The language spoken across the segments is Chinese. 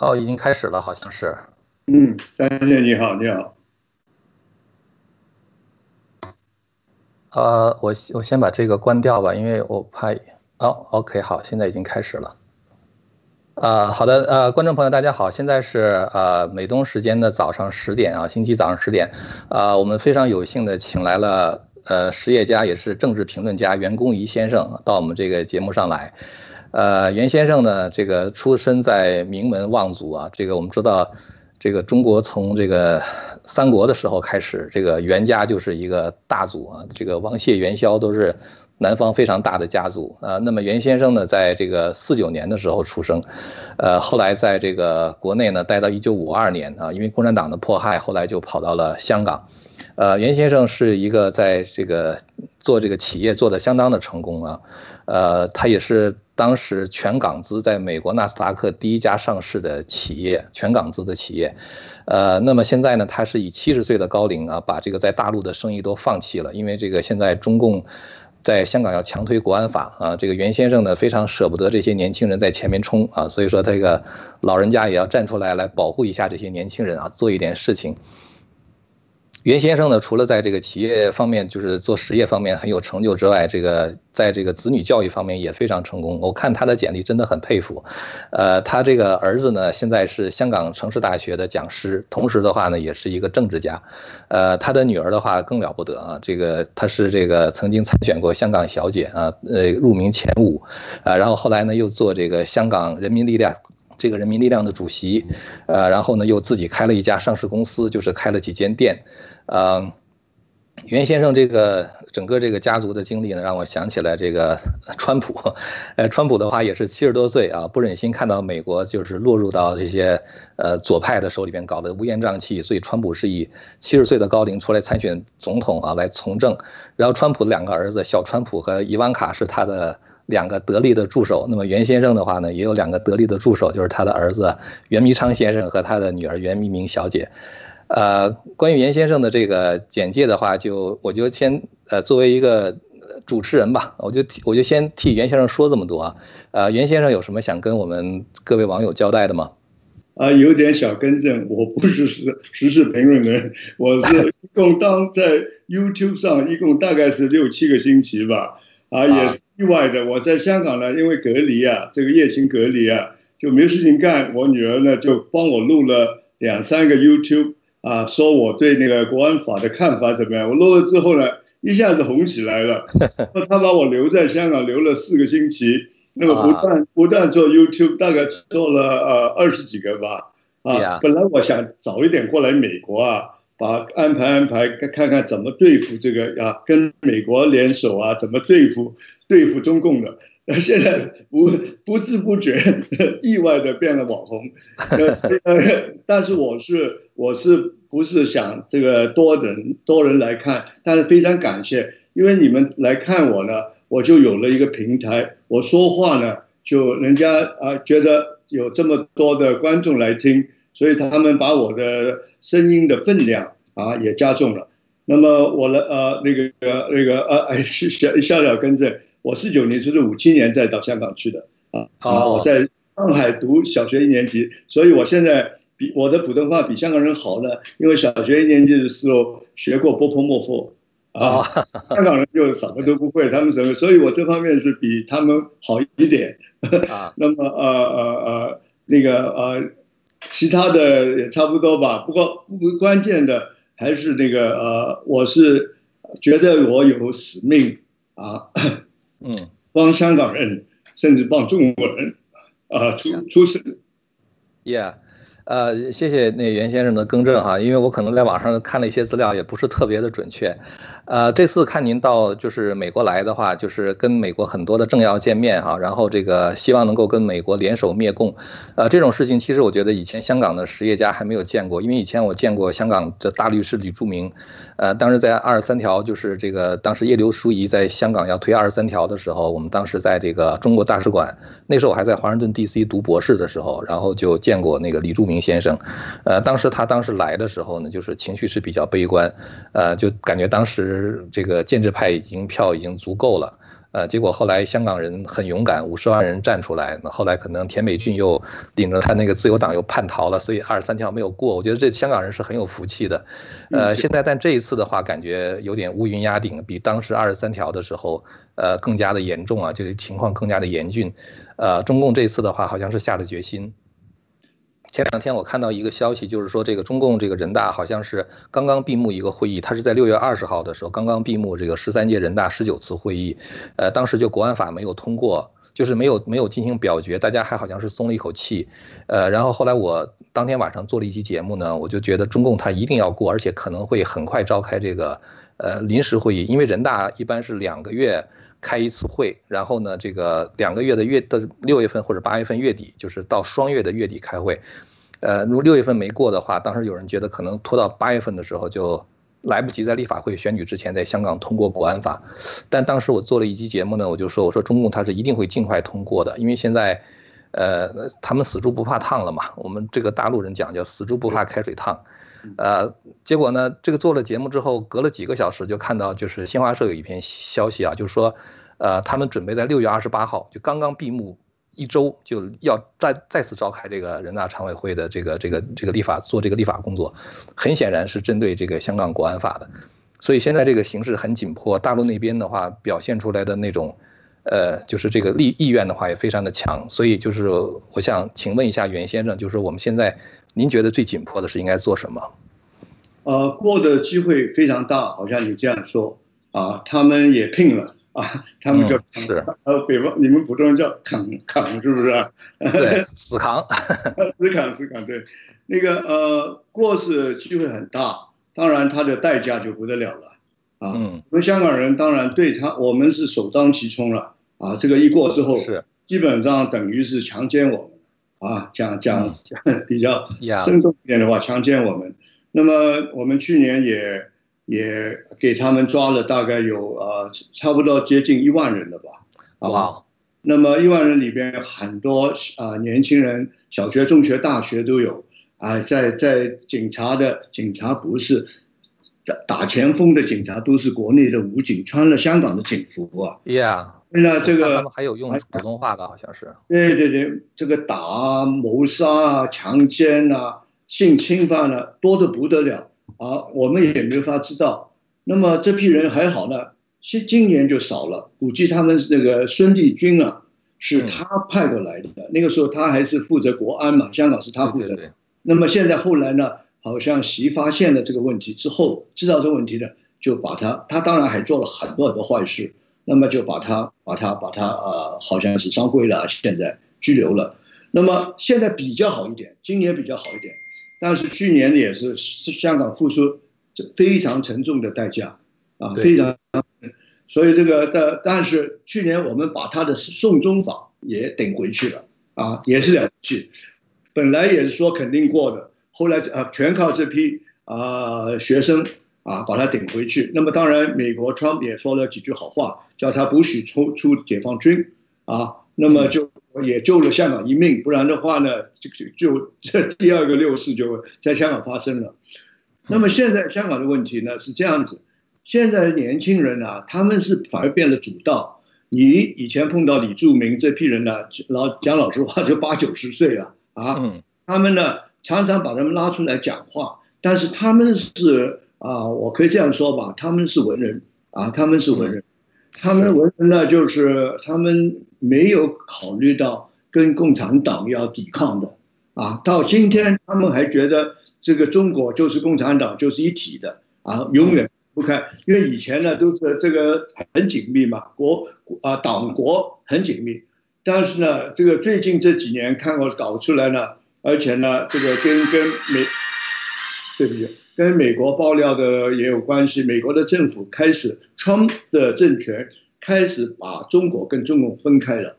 哦，已经开始了，好像是。嗯，张先你好，你好。呃，我我先把这个关掉吧，因为我怕。哦，OK，好，现在已经开始了。啊，好的，呃，观众朋友，大家好，现在是呃美东时间的早上十点啊，星期早上十点。啊，我们非常有幸的请来了呃实业家，也是政治评论家袁公仪先生到我们这个节目上来。呃，袁先生呢，这个出身在名门望族啊，这个我们知道，这个中国从这个三国的时候开始，这个袁家就是一个大族啊，这个王谢、元宵都是南方非常大的家族啊。那么袁先生呢，在这个四九年的时候出生，呃，后来在这个国内呢待到一九五二年啊，因为共产党的迫害，后来就跑到了香港。呃，袁先生是一个在这个做这个企业做的相当的成功啊，呃，他也是当时全港资在美国纳斯达克第一家上市的企业，全港资的企业，呃，那么现在呢，他是以七十岁的高龄啊，把这个在大陆的生意都放弃了，因为这个现在中共在香港要强推国安法啊，这个袁先生呢非常舍不得这些年轻人在前面冲啊，所以说这个老人家也要站出来来保护一下这些年轻人啊，做一点事情。袁先生呢，除了在这个企业方面，就是做实业方面很有成就之外，这个在这个子女教育方面也非常成功。我看他的简历真的很佩服。呃，他这个儿子呢，现在是香港城市大学的讲师，同时的话呢，也是一个政治家。呃，他的女儿的话更了不得啊，这个她是这个曾经参选过香港小姐啊，呃，入名前五，啊，然后后来呢又做这个香港人民力量。这个人民力量的主席，呃，然后呢，又自己开了一家上市公司，就是开了几间店，呃，袁先生这个整个这个家族的经历呢，让我想起来这个 川普，呃，川普的话也是七十多岁啊，不忍心看到美国就是落入到这些呃左派的手里边，搞得乌烟瘴气，所以川普是以七十岁的高龄出来参选总统啊，来从政。然后川普的两个儿子小川普和伊万卡是他的。两个得力的助手，那么袁先生的话呢，也有两个得力的助手，就是他的儿子袁弥昌先生和他的女儿袁弥明小姐。呃，关于袁先生的这个简介的话，就我就先呃作为一个主持人吧，我就我就先替袁先生说这么多啊。呃，袁先生有什么想跟我们各位网友交代的吗？啊，有点小更正，我不是时时事评论人，我是共当在 YouTube 上一共大概是六七个星期吧。啊，也是意外的。我在香港呢，因为隔离啊，这个夜行隔离啊，就没事情干。我女儿呢就帮我录了两三个 YouTube 啊，说我对那个国安法的看法怎么样。我录了之后呢，一下子红起来了。那他把我留在香港留了四个星期，那么不断不断做 YouTube，大概做了呃二十几个吧。啊，本来我想早一点过来美国啊。把安排安排，看看怎么对付这个啊，跟美国联手啊，怎么对付 对付中共的？那 现在不不知不觉，意外的变了网红。但是我是我是不是想这个多人多人来看？但是非常感谢，因为你们来看我呢，我就有了一个平台，我说话呢，就人家啊觉得有这么多的观众来听。所以他们把我的声音的分量啊也加重了。那么我的呃那个那个呃哎小小小跟着，我四九年就是五七年再到香港去的啊啊我在上海读小学一年级，所以我现在比我的普通话比香港人好呢，因为小学一年级的时候学过波泼莫夫啊，香港人就什么都不会，他们什么，所以我这方面是比他们好一点啊。那么呃呃呃那个呃。其他的也差不多吧，不过关键的还是那个呃，我是觉得我有使命啊，嗯，帮香港人，甚至帮中国人啊出出声，Yeah。呃，谢谢那袁先生的更正哈，因为我可能在网上看了一些资料，也不是特别的准确。呃，这次看您到就是美国来的话，就是跟美国很多的政要见面哈，然后这个希望能够跟美国联手灭共。呃，这种事情其实我觉得以前香港的实业家还没有见过，因为以前我见过香港的大律师李柱铭，呃，当时在二十三条就是这个当时叶刘淑仪在香港要推二十三条的时候，我们当时在这个中国大使馆，那时候我还在华盛顿 D.C. 读博士的时候，然后就见过那个李柱铭。先生，呃，当时他当时来的时候呢，就是情绪是比较悲观，呃，就感觉当时这个建制派已经票已经足够了，呃，结果后来香港人很勇敢，五十万人站出来，那后来可能田北俊又顶着他那个自由党又叛逃了，所以二十三条没有过。我觉得这香港人是很有福气的，呃，现在但这一次的话，感觉有点乌云压顶，比当时二十三条的时候，呃，更加的严重啊，就是情况更加的严峻，呃，中共这次的话好像是下了决心。前两天我看到一个消息，就是说这个中共这个人大好像是刚刚闭幕一个会议，他是在六月二十号的时候刚刚闭幕这个十三届人大十九次会议，呃，当时就国安法没有通过，就是没有没有进行表决，大家还好像是松了一口气，呃，然后后来我当天晚上做了一期节目呢，我就觉得中共他一定要过，而且可能会很快召开这个呃临时会议，因为人大一般是两个月开一次会，然后呢这个两个月的月的六月份或者八月份月底，就是到双月的月底开会。呃，如果六月份没过的话，当时有人觉得可能拖到八月份的时候就来不及在立法会选举之前在香港通过国安法。但当时我做了一期节目呢，我就说，我说中共他是一定会尽快通过的，因为现在，呃，他们死猪不怕烫了嘛。我们这个大陆人讲叫死猪不怕开水烫。呃，结果呢，这个做了节目之后，隔了几个小时就看到就是新华社有一篇消息啊，就是说，呃，他们准备在六月二十八号就刚刚闭幕。一周就要再再次召开这个人大常委会的这个这个这个立法做这个立法工作，很显然是针对这个香港国安法的，所以现在这个形势很紧迫。大陆那边的话表现出来的那种，呃，就是这个意意愿的话也非常的强。所以就是我想请问一下袁先生，就是我们现在您觉得最紧迫的是应该做什么？呃，过的机会非常大，好像你这样说啊，他们也拼了。啊，他们就是呃，北方你们普通人叫扛扛，是不是？对，死扛，死扛死扛。对，那个呃，过是机会很大，当然它的代价就不得了了啊。嗯，我们香港人当然对他，我们是首当其冲了啊。这个一过之后，是基本上等于是强奸我们啊，讲讲讲 比较生动一点的话，强奸我们。那么我们去年也。也给他们抓了大概有呃差不多接近一万人了吧，好不好！那么一万人里边很多啊年轻人，小学、中学、大学都有啊，在在警察的警察不是打打前锋的警察，都是国内的武警，穿了香港的警服啊。Yeah，那这个他们还有用普通话的，好像是。对对对，这个打、谋杀啊、强奸啊、性侵犯啊，多的不得了。啊，我们也没法知道。那么这批人还好呢，今今年就少了。估计他们那个孙立军啊，是他派过来的。那个时候他还是负责国安嘛，香港是他负责。的。那么现在后来呢，好像习发现了这个问题之后，知道这个问题呢，就把他，他当然还做了很多很多坏事。那么就把他，把他，把他啊，好像是上规了，现在拘留了。那么现在比较好一点，今年比较好一点。但是去年也是香港付出这非常沉重的代价啊，非常，所以这个的，但是去年我们把他的送终法也顶回去了啊，也是了不起，本来也是说肯定过的，后来啊全靠这批啊学生啊把他顶回去。那么当然，美国 Trump 也说了几句好话，叫他不许出出解放军啊，那么就。也救了香港一命，不然的话呢，就就这第二个六四就在香港发生了。那么现在香港的问题呢是这样子，现在年轻人啊，他们是反而变得主道。你以前碰到李柱铭这批人呢，老讲老实话就八九十岁了啊，他们呢常常把他们拉出来讲话，但是他们是啊，我可以这样说吧，他们是文人啊，他们是文人。他们文人呢，就是他们没有考虑到跟共产党要抵抗的啊。到今天，他们还觉得这个中国就是共产党，就是一体的啊，永远不开。因为以前呢都是这个很紧密嘛，国啊党国很紧密。但是呢，这个最近这几年看我搞出来呢，而且呢，这个跟跟美，对不起？跟美国爆料的也有关系。美国的政府开始，Trump 的政权开始把中国跟中共分开了。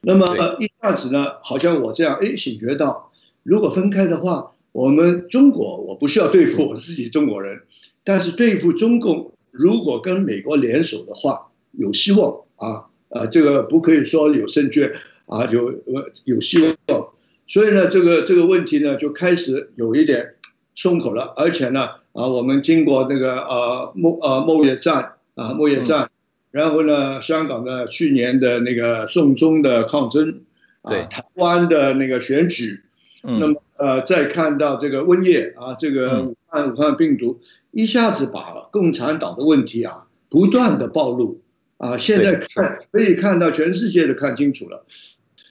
那么一下子呢，好像我这样哎醒觉到，如果分开的话，我们中国我不需要对付 我自己中国人，但是对付中共，如果跟美国联手的话，有希望啊啊，这个不可以说有胜券啊，有有希望。所以呢，这个这个问题呢，就开始有一点。松口了，而且呢，啊，我们经过那个呃，贸呃，贸易战啊，贸易战，然后呢，香港的去年的那个送中的抗争，啊，台湾的那个选举，那么呃，再看到这个瘟疫啊，这个武汉武汉病毒，一下子把共产党的问题啊，不断的暴露啊，现在看可以看到全世界都看清楚了，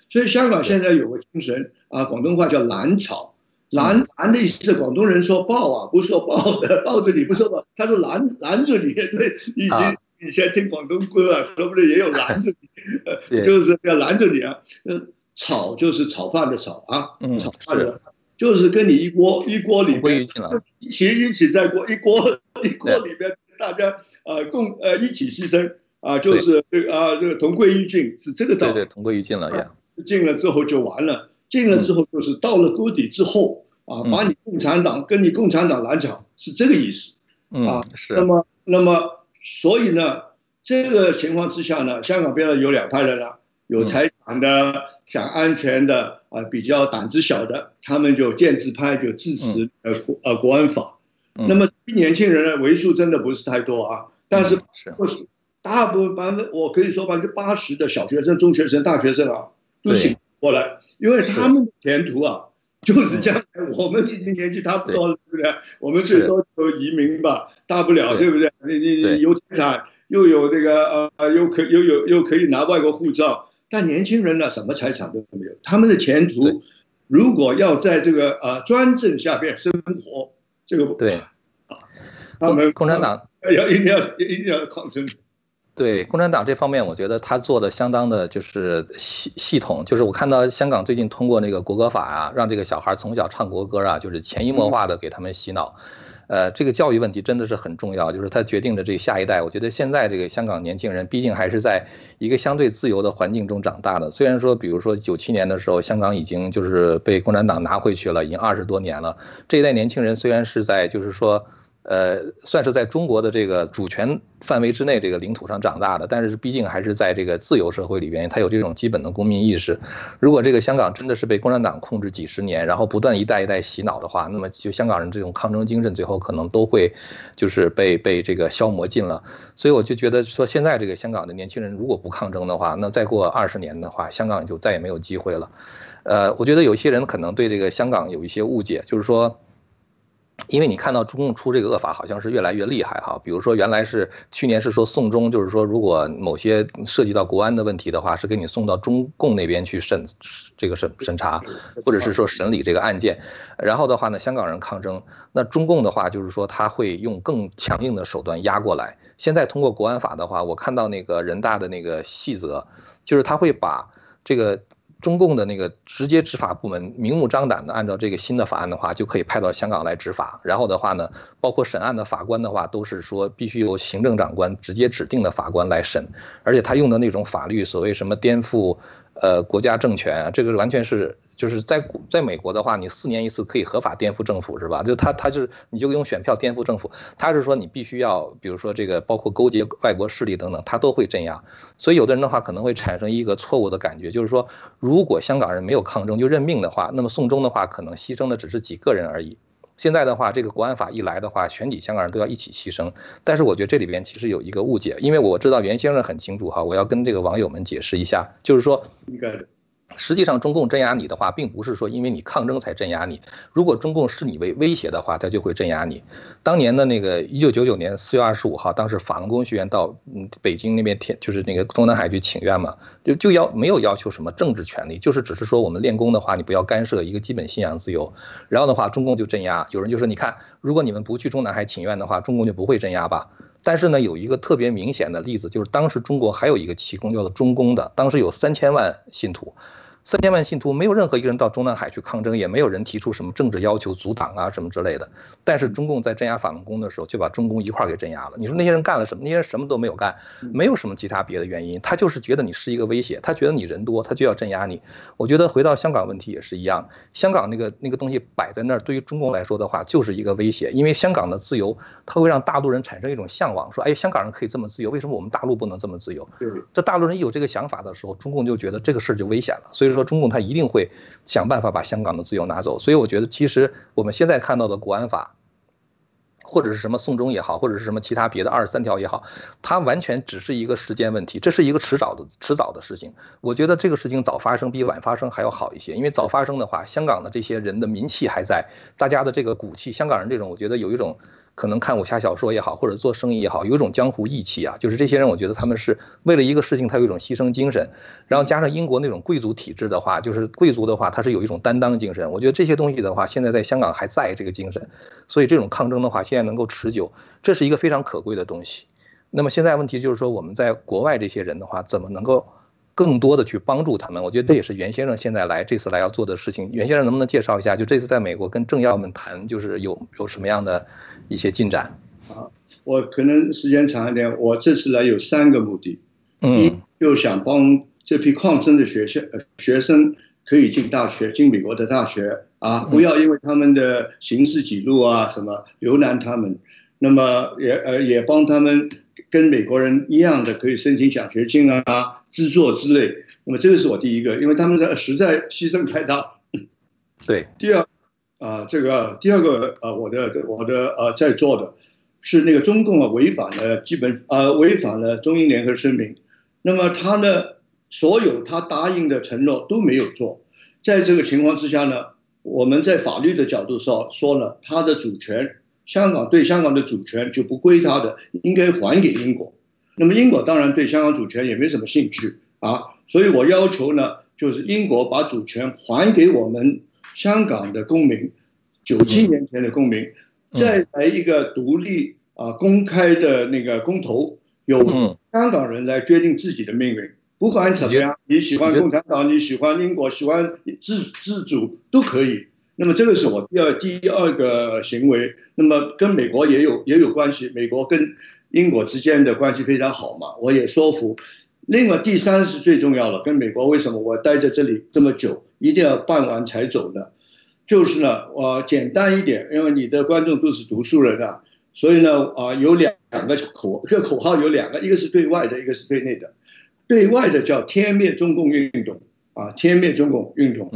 所以香港现在有个精神啊，广东话叫蓝草。拦拦的意思是广东人说抱啊，不说抱的，抱着你不说抱，他说拦拦着你。对，以前以前听广东歌啊，说不定也有拦着你，就是要拦着你啊。嗯，炒就是炒饭的炒啊，炒饭的，就是跟你一锅一锅里面一起一起在锅一锅 一锅里面，大家呃共呃一起牺牲啊，就是这个啊这个同归于尽是这个道理。对对，同归于尽了呀。尽了之后就完了。进了之后，就是到了锅底之后啊，把你共产党跟你共产党拦场，是这个意思啊。是。那么，那么，所以呢，这个情况之下呢，香港边上有两派人了，有财产的、想安全的啊，比较胆子小的，他们就建制派就支持呃呃国安法。那么年轻人呢为数真的不是太多啊，但是是大部分百分我可以说百分之八十的小学生、中学生、大学生啊，都醒。过来，因为他们的前途啊，就是将来我们已经年纪差不多了，对。不对？我们最多就移民吧，大不了，对。不对？你你你有财产，又有这个呃，又可又有又可以拿外国护照，但年轻人呢，什么财产都没有，他们的前途如果要在这个呃专政下边生活，这个对。啊，他们共产党。要一定要一定要抗争。对共产党这方面，我觉得他做的相当的，就是系系统。就是我看到香港最近通过那个国歌法啊，让这个小孩从小唱国歌啊，就是潜移默化的给他们洗脑。呃，这个教育问题真的是很重要，就是它决定着这下一代。我觉得现在这个香港年轻人，毕竟还是在一个相对自由的环境中长大的。虽然说，比如说九七年的时候，香港已经就是被共产党拿回去了，已经二十多年了。这一代年轻人虽然是在就是说。呃，算是在中国的这个主权范围之内，这个领土上长大的，但是毕竟还是在这个自由社会里边，他有这种基本的公民意识。如果这个香港真的是被共产党控制几十年，然后不断一代一代洗脑的话，那么就香港人这种抗争精神，最后可能都会就是被被这个消磨尽了。所以我就觉得说，现在这个香港的年轻人如果不抗争的话，那再过二十年的话，香港就再也没有机会了。呃，我觉得有些人可能对这个香港有一些误解，就是说。因为你看到中共出这个恶法，好像是越来越厉害哈。比如说，原来是去年是说送中，就是说如果某些涉及到国安的问题的话，是给你送到中共那边去审这个审审查，或者是说审理这个案件。然后的话呢，香港人抗争，那中共的话就是说他会用更强硬的手段压过来。现在通过国安法的话，我看到那个人大的那个细则，就是他会把这个。中共的那个直接执法部门明目张胆的按照这个新的法案的话，就可以派到香港来执法。然后的话呢，包括审案的法官的话，都是说必须由行政长官直接指定的法官来审，而且他用的那种法律，所谓什么颠覆。呃，国家政权啊，这个完全是就是在在美国的话，你四年一次可以合法颠覆政府，是吧？就他他就是你就用选票颠覆政府，他是说你必须要，比如说这个包括勾结外国势力等等，他都会镇压。所以有的人的话可能会产生一个错误的感觉，就是说如果香港人没有抗争就认命的话，那么送中的话可能牺牲的只是几个人而已。现在的话，这个国安法一来的话，全体香港人都要一起牺牲。但是我觉得这里边其实有一个误解，因为我知道袁先生很清楚哈，我要跟这个网友们解释一下，就是说。实际上，中共镇压你的话，并不是说因为你抗争才镇压你。如果中共视你为威胁的话，他就会镇压你。当年的那个一九九九年四月二十五号，当时法轮功学员到嗯北京那边天就是那个中南海去请愿嘛，就就要没有要求什么政治权利，就是只是说我们练功的话，你不要干涉一个基本信仰自由。然后的话，中共就镇压。有人就说，你看，如果你们不去中南海请愿的话，中共就不会镇压吧？但是呢，有一个特别明显的例子，就是当时中国还有一个气功叫做中公的，当时有三千万信徒。三千万信徒没有任何一个人到中南海去抗争，也没有人提出什么政治要求阻挡啊什么之类的。但是中共在镇压法轮功的时候，就把中共一块儿给镇压了。你说那些人干了什么？那些人什么都没有干，没有什么其他别的原因，他就是觉得你是一个威胁，他觉得你人多，他就要镇压你。我觉得回到香港问题也是一样，香港那个那个东西摆在那儿，对于中共来说的话，就是一个威胁，因为香港的自由，它会让大陆人产生一种向往，说哎，香港人可以这么自由，为什么我们大陆不能这么自由？这大陆人一有这个想法的时候，中共就觉得这个事儿就危险了。所以说，中共他一定会。想办法把香港的自由拿走，所以我觉得其实我们现在看到的国安法，或者是什么送终也好，或者是什么其他别的二十三条也好，它完全只是一个时间问题，这是一个迟早的迟早的事情。我觉得这个事情早发生比晚发生还要好一些，因为早发生的话，香港的这些人的名气还在，大家的这个骨气，香港人这种，我觉得有一种。可能看武侠小说也好，或者做生意也好，有一种江湖义气啊。就是这些人，我觉得他们是为了一个事情，他有一种牺牲精神。然后加上英国那种贵族体制的话，就是贵族的话，他是有一种担当精神。我觉得这些东西的话，现在在香港还在这个精神，所以这种抗争的话，现在能够持久，这是一个非常可贵的东西。那么现在问题就是说，我们在国外这些人的话，怎么能够？更多的去帮助他们，我觉得这也是袁先生现在来这次来要做的事情。袁先生能不能介绍一下，就这次在美国跟政要们谈，就是有有什么样的一些进展？啊，我可能时间长一点。我这次来有三个目的，一就想帮这批矿生的学生学生可以进大学，进美国的大学啊，不要因为他们的刑事记录啊什么留难他们。那么也呃也帮他们跟美国人一样的可以申请奖学金啊。制作之类，那么这个是我第一个，因为他们在实在牺牲太大。对，第二啊，这个第二个呃，我的我的呃，在做的是那个中共啊违反了基本呃违反了中英联合声明，那么他的所有他答应的承诺都没有做，在这个情况之下呢，我们在法律的角度上说了，他的主权，香港对香港的主权就不归他的，应该还给英国。那么英国当然对香港主权也没什么兴趣啊，所以我要求呢，就是英国把主权还给我们香港的公民，九七年前的公民，再来一个独立啊公开的那个公投，由香港人来决定自己的命运，不管怎么样，你喜欢共产党，你喜欢英国，喜欢自自主都可以。那么这个是我第二第二个行为，那么跟美国也有也有关系，美国跟。英国之间的关系非常好嘛，我也说服。另外，第三是最重要的，跟美国为什么我待在这里这么久，一定要办完才走呢？就是呢，我简单一点，因为你的观众都是读书人啊，所以呢，啊，有两两个口，这个口号有两个，一个是对外的，一个是对内的。对外的叫天灭中共运动啊，天灭中共运动；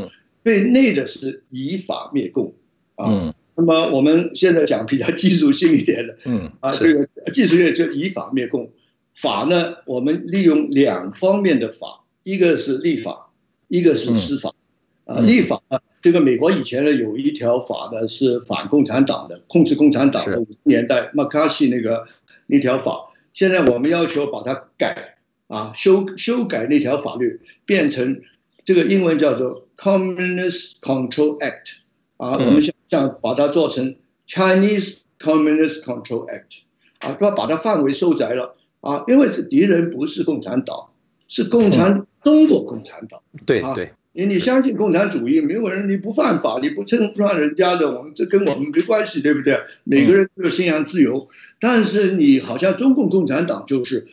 对内的是以法灭共啊。那么我们现在讲比较技术性一点的，嗯啊，这个技术性就以法灭共。法呢，我们利用两方面的法，一个是立法，一个是司法。啊，立法呢，这个美国以前呢有一条法呢是反共产党的，控制共产党的五十年代麦卡锡那个那条法，现在我们要求把它改啊，修修改那条法律，变成这个英文叫做 Communist Control Act 啊，我们想。像把它做成 Chinese Communist Control Act，啊，要把它范围收窄了啊，因为敌人不是共产党，是共产中国共产党。对对，你你相信共产主义，没有人你不犯法，你不侵犯人家的，我们这跟我们没关系，对不对？每个人都有信仰自由，但是你好像中共共产党就是，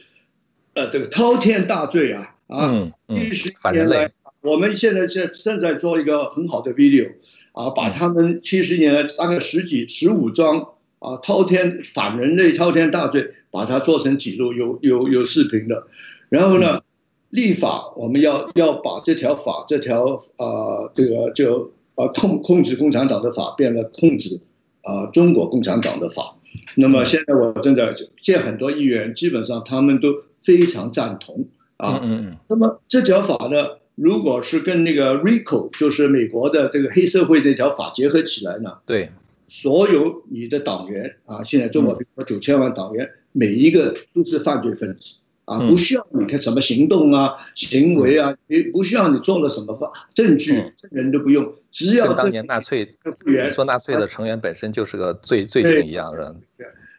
呃，这个滔天大罪啊啊！一十年来，我们现在在正在做一个很好的 video。啊，把他们七十年来大概十几、十五桩啊，滔天反人类、滔天大罪，把它做成记录，有有有视频的。然后呢，立法我们要要把这条法、这条啊，这个就啊控控制共产党的法变了控制啊中国共产党的法。那么现在我正在见很多议员，基本上他们都非常赞同啊。嗯嗯。那么这条法呢？如果是跟那个 RICO，就是美国的这个黑社会那条法结合起来呢？对，所有你的党员啊，现在中国比如说九千万党员，每一个都是犯罪分子啊，不需要你看什么行动啊、行为啊，你不需要你做了什么法证据，证人都不用，只要当年纳粹说纳粹的成员本身就是个罪罪行一样，是吧？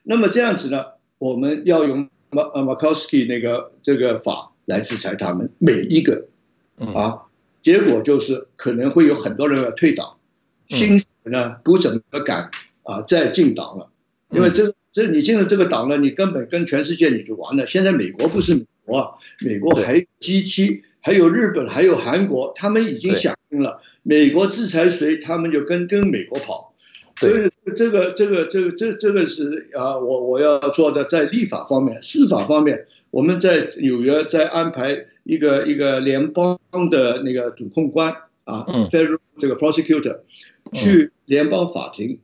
那么这样子呢，我们要用马呃马考斯基那个这个法来制裁他们每一个。啊，结果就是可能会有很多人要退党，新呢不怎么敢啊再进党了，因为这这你进了这个党了，你根本跟全世界你就完了。现在美国不是美国啊，美国还 G7，还有日本，还有韩国，他们已经响应了。美国制裁谁，他们就跟跟美国跑。所以这个这个这个这这个是啊，我我要做的在立法方面、司法方面，我们在纽约在安排。一个一个联邦的那个主控官啊，federal 这个 prosecutor 去联邦法庭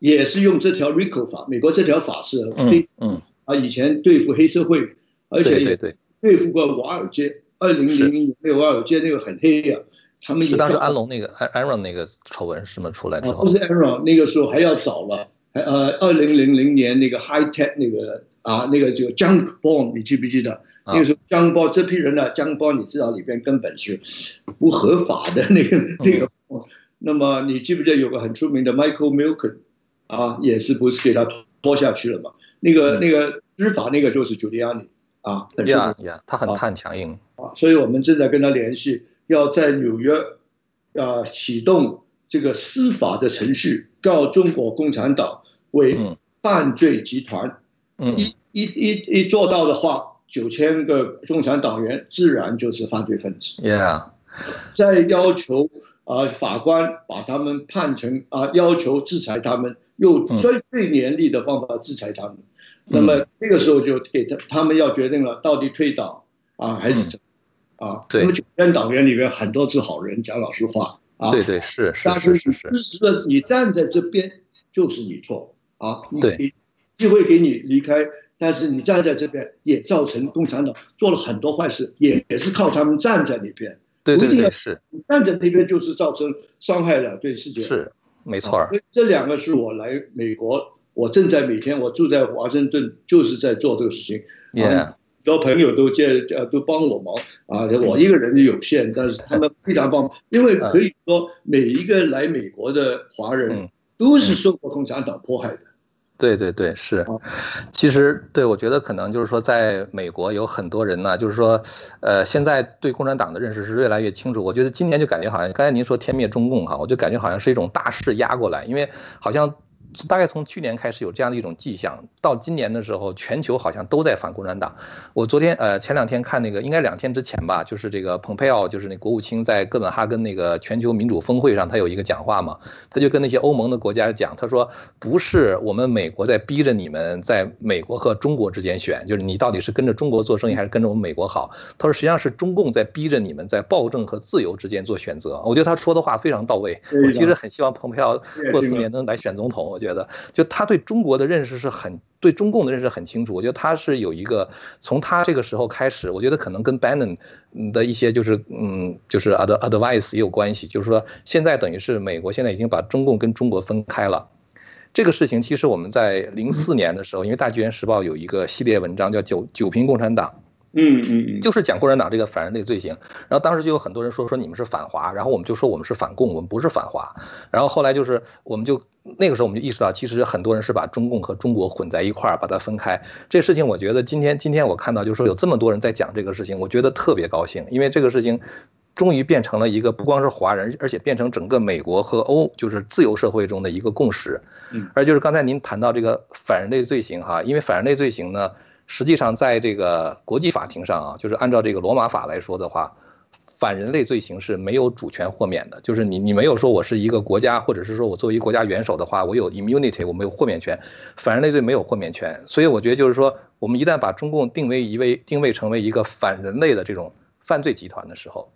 也是用这条 RICO 法，美国这条法是对嗯啊，以前对付黑社会，而且对对对，对付过华尔街。二零零零年那个华尔街那个很黑呀、他们当时安龙那个安安荣那个丑闻是吗？出来之啊，后不，是 Aaron 那个时候还要早了，还呃，二零零零年那个 High Tech 那个啊，那个就 Junk Bond，你记不记得？啊那个时候 Junk Bond 这批人呢，Junk Bond 你知道里边根本是不合法的那个那个。那么你记不记得有个很出名的 Michael Milken 啊，也是不是给他拖下去了嘛？那个那个执法那个就是 Giuliani 啊，很出名呀呀，他很啊他很强硬，啊，所以我们正在跟他联系，要在纽约啊启动这个司法的程序，告中国共产党为嗯犯罪集团。嗯一一一一做到的话，九千个共产党员自然就是犯罪分子。，Yeah，再要求啊、法官把他们判成啊、要求制裁他们，用嗯最最严厉的方法制裁他们。那么这个时候就给他他们要决定了，到底退党啊还是啊？对那么九千党员里面很多是好人，讲老实话啊。对对是是但是是是是，你支持的，你站在这边就是你错啊！你对你机会给你离开，但是你站在这边也造成共产党做了很多坏事，也也是靠他们站在那边。对对对是你站在那边就是造成伤害了对世界。是没啊错儿所以这两个是我来美国，我正在每天我住在华盛顿，就是在做这个事情。，Yeah，很多朋友都借呃都帮我忙啊，我一个人有限，但是他们非常帮忙，因为可以说每一个来美国的华人嗯都是受过共产党迫害的。对对对，是哦。其实对我觉得可能就是说，在美国有很多人呢，就是说，呃，现在对共产党的认识是越来越清楚。我觉得今年就感觉好像刚才您说天灭中共哈，我就感觉好像是一种大势压过来，因为好像。大概从去年开始有这样的一种迹象，到今年的时候，全球好像都在反共产党。我昨天呃前两天看那个，应该两天之前吧，就是这个蓬佩奥，就是那国务卿在哥本哈根那个全球民主峰会上，他有一个讲话嘛，他就跟那些欧盟的国家讲，他说不是我们美国在逼着你们在美国和中国之间选，就是你到底是跟着中国做生意还是跟着我们美国好？他说实际上是中共在逼着你们在暴政和自由之间做选择。我觉得他说的话非常到位，我其实很希望蓬佩奥过四年能来选总统。觉得就他对中国的认识是很对中共的认识很清楚。我觉得他是有一个从他这个时候开始，我觉得可能跟 Bannon 的一些就是嗯就是 ad advice 也有关系，就是说现在等于是美国现在已经把中共跟中国分开了。这个事情其实我们在零四年的时候，因为《大纪元时报》有一个系列文章叫《九九评共产党》。嗯嗯嗯，就是讲共产党这个反人类罪行，然后当时就有很多人说说你们是反华，然后我们就说我们是反共，我们不是反华，然后后来就是我们就那个时候我们就意识到，其实很多人是把中共和中国混在一块儿，把它分开。这事情我觉得今天今天我看到就是说有这么多人在讲这个事情，我觉得特别高兴，因为这个事情。终于变成了一个不光是华人，而且变成整个美国和欧就是自由社会中的一个共识。嗯，而就是刚才您谈到这个反人类罪行哈，因为反人类罪行呢，实际上在这个国际法庭上啊，就是按照这个罗马法来说的话，反人类罪行是没有主权豁免的，就是你你没有说我是一个国家，或者是说我作为一个国家元首的话，我有 immunity，我没有豁免权，反人类罪没有豁免权，所以我觉得就是说，我们一旦把中共定为一位定位成为一个反人类的这种犯罪集团的时候，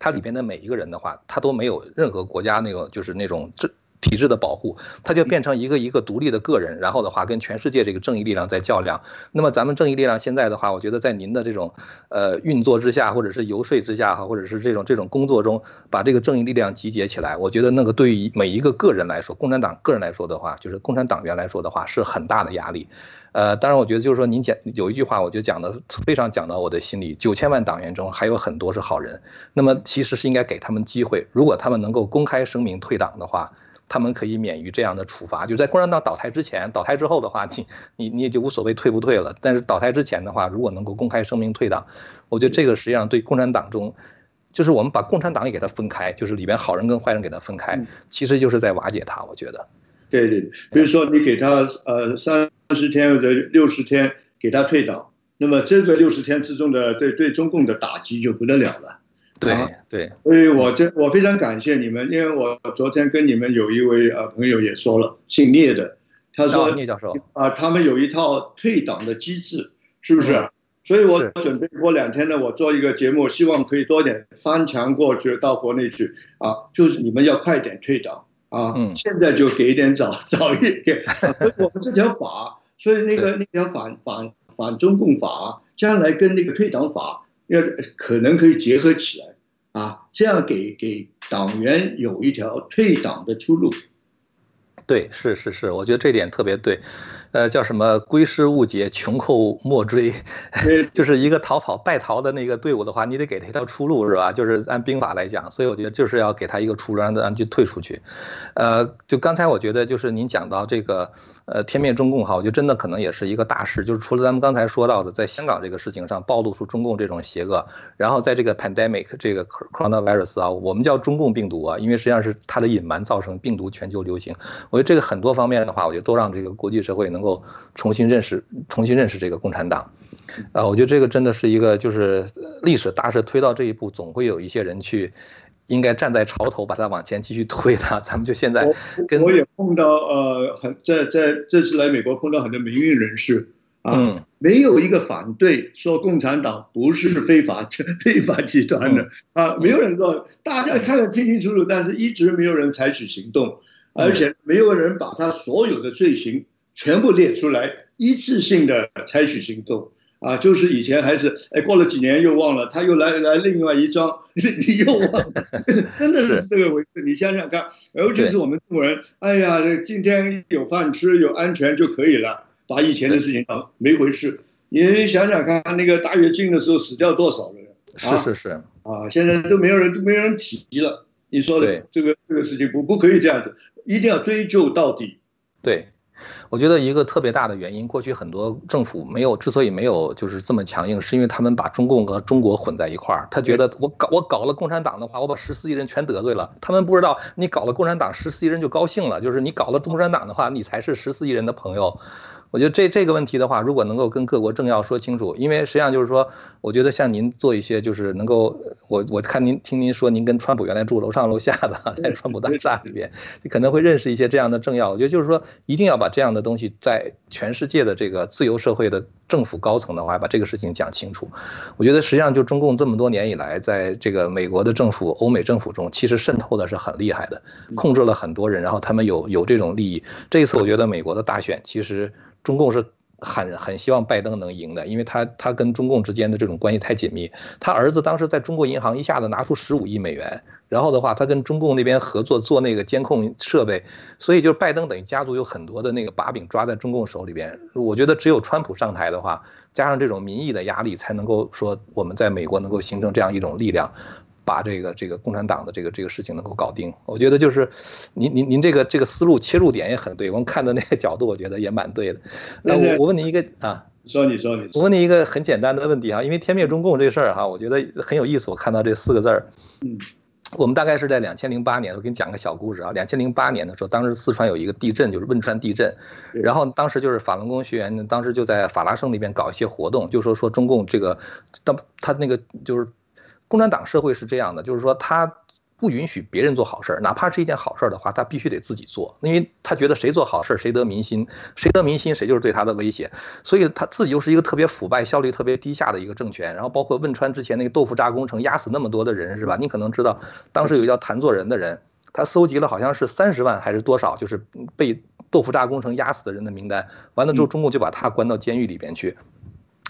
它里边的每一个人的话，他都没有任何国家那个就是那种这体制的保护，他就变成一个一个独立的个人，然后的话跟全世界这个正义力量在较量。那么咱们正义力量现在的话，我觉得在您的这种呃运作之下，或者是游说之下哈，或者是这种这种工作中，把这个正义力量集结起来，我觉得那个对于每一个个人来说，共产党个人来说的话，就是共产党员来说的话，是很大的压力。呃，当然，我觉得就是说，您讲有一句话，我就讲的非常讲到我的心里。九千万党员中还有很多是好人，那么其实是应该给他们机会。如果他们能够公开声明退党的话，他们可以免于这样的处罚。就在共产党倒台之前，倒台之后的话，你你你也就无所谓退不退了。但是倒台之前的话，如果能够公开声明退党，我觉得这个实际上对共产党中，就是我们把共产党也给它分开，就是里边好人跟坏人给它分开，其实就是在瓦解它。我觉得。对对，比如说你给他呃三十天或者六十天给他退党，那么这个六十天之中的对对中共的打击就不得了了。对对，所以我这我非常感谢你们，因为我昨天跟你们有一位呃朋友也说了，姓聂的，他说聂教授。啊，他们有一套退党的机制，是不是？所以我准备过两天呢，我做一个节目，希望可以多点翻墙过去到国内去。啊，就是你们要快点退党。啊，现在就给点早 早一点。我们这条法，所以那个那条反反反中共法，将来跟那个退党法要可能可以结合起来啊，这样给给党员有一条退党的出路。对，是是是，我觉得这点特别对。呃，叫什么？归师勿捷，穷寇莫追，就是一个逃跑败逃的那个队伍的话，你得给他一条出路，是吧？就是按兵法来讲，所以我觉得就是要给他一个出路，让他让去退出去。呃，就刚才我觉得就是您讲到这个，呃，天灭中共哈，我觉得真的可能也是一个大事。就是除了咱们刚才说到的，在香港这个事情上暴露出中共这种邪恶，然后在这个 pandemic 这个 coronavirus 啊，我们叫中共病毒啊，因为实际上是它的隐瞒造成病毒全球流行。我觉得这个很多方面的话，我觉得都让这个国际社会能够。重新认识，重新认识这个共产党，啊，我觉得这个真的是一个，就是历史大势推到这一步，总会有一些人去，应该站在潮头，把它往前继续推的。咱们就现在跟，我也碰到呃，很在在这次来美国碰到很多民运人士啊，没有一个反对说共产党不是非法 非法集团的啊，没有人说，大家看得清清楚楚，但是一直没有人采取行动，而且没有人把他所有的罪行。全部列出来，一次性的采取行动啊！就是以前还是哎，过了几年又忘了，他又来来另外一桩，你又忘了，真的是这个回事。你想想看，尤其是我们中国人，哎呀，今天有饭吃，有安全就可以了，把以前的事情当没回事。你想想看，那个大跃进的时候死掉多少人？是是是啊，现在都没有人都没有人提了。你说的这个这个事情不不可以这样子，一定要追究到底。对。我觉得一个特别大的原因，过去很多政府没有，之所以没有就是这么强硬，是因为他们把中共和中国混在一块儿。他觉得我搞我搞了共产党的话，我把十四亿人全得罪了。他们不知道，你搞了共产党，十四亿人就高兴了。就是你搞了共产党的话，你才是十四亿人的朋友。我觉得这这个问题的话，如果能够跟各国政要说清楚，因为实际上就是说，我觉得像您做一些就是能够，我我看您听您说您跟川普原来住楼上楼下的，在川普大厦里边，你可能会认识一些这样的政要。我觉得就是说，一定要把这样的东西在全世界的这个自由社会的政府高层的话，把这个事情讲清楚。我觉得实际上就中共这么多年以来，在这个美国的政府、欧美政府中，其实渗透的是很厉害的，控制了很多人，然后他们有有这种利益。这一次我觉得美国的大选其实。中共是很很希望拜登能赢的，因为他他跟中共之间的这种关系太紧密。他儿子当时在中国银行一下子拿出十五亿美元，然后的话，他跟中共那边合作做那个监控设备，所以就是拜登等于家族有很多的那个把柄抓在中共手里边。我觉得只有川普上台的话，加上这种民意的压力，才能够说我们在美国能够形成这样一种力量。把这个这个共产党的这个这个事情能够搞定，我觉得就是您您您这个这个思路切入点也很对，我们看的那个角度，我觉得也蛮对的。那我我问您一个啊，说你说你，我问你一个很简单的问题啊，因为天灭中共这事儿哈，我觉得很有意思。我看到这四个字儿，嗯，我们大概是在两千零八年，我给你讲个小故事啊。两千零八年的时候，当时四川有一个地震，就是汶川地震，然后当时就是法轮功学员，当时就在法拉盛那边搞一些活动，就说说中共这个，当他那个就是。共产党社会是这样的，就是说他不允许别人做好事儿，哪怕是一件好事儿的话，他必须得自己做，因为他觉得谁做好事儿谁得民心，谁得民心谁就是对他的威胁，所以他自己又是一个特别腐败、效率特别低下的一个政权。然后包括汶川之前那个豆腐渣工程压死那么多的人，是吧？你可能知道，当时有一个叫谭作人的人，他搜集了好像是三十万还是多少，就是被豆腐渣工程压死的人的名单。完了之后，中共就把他关到监狱里边去。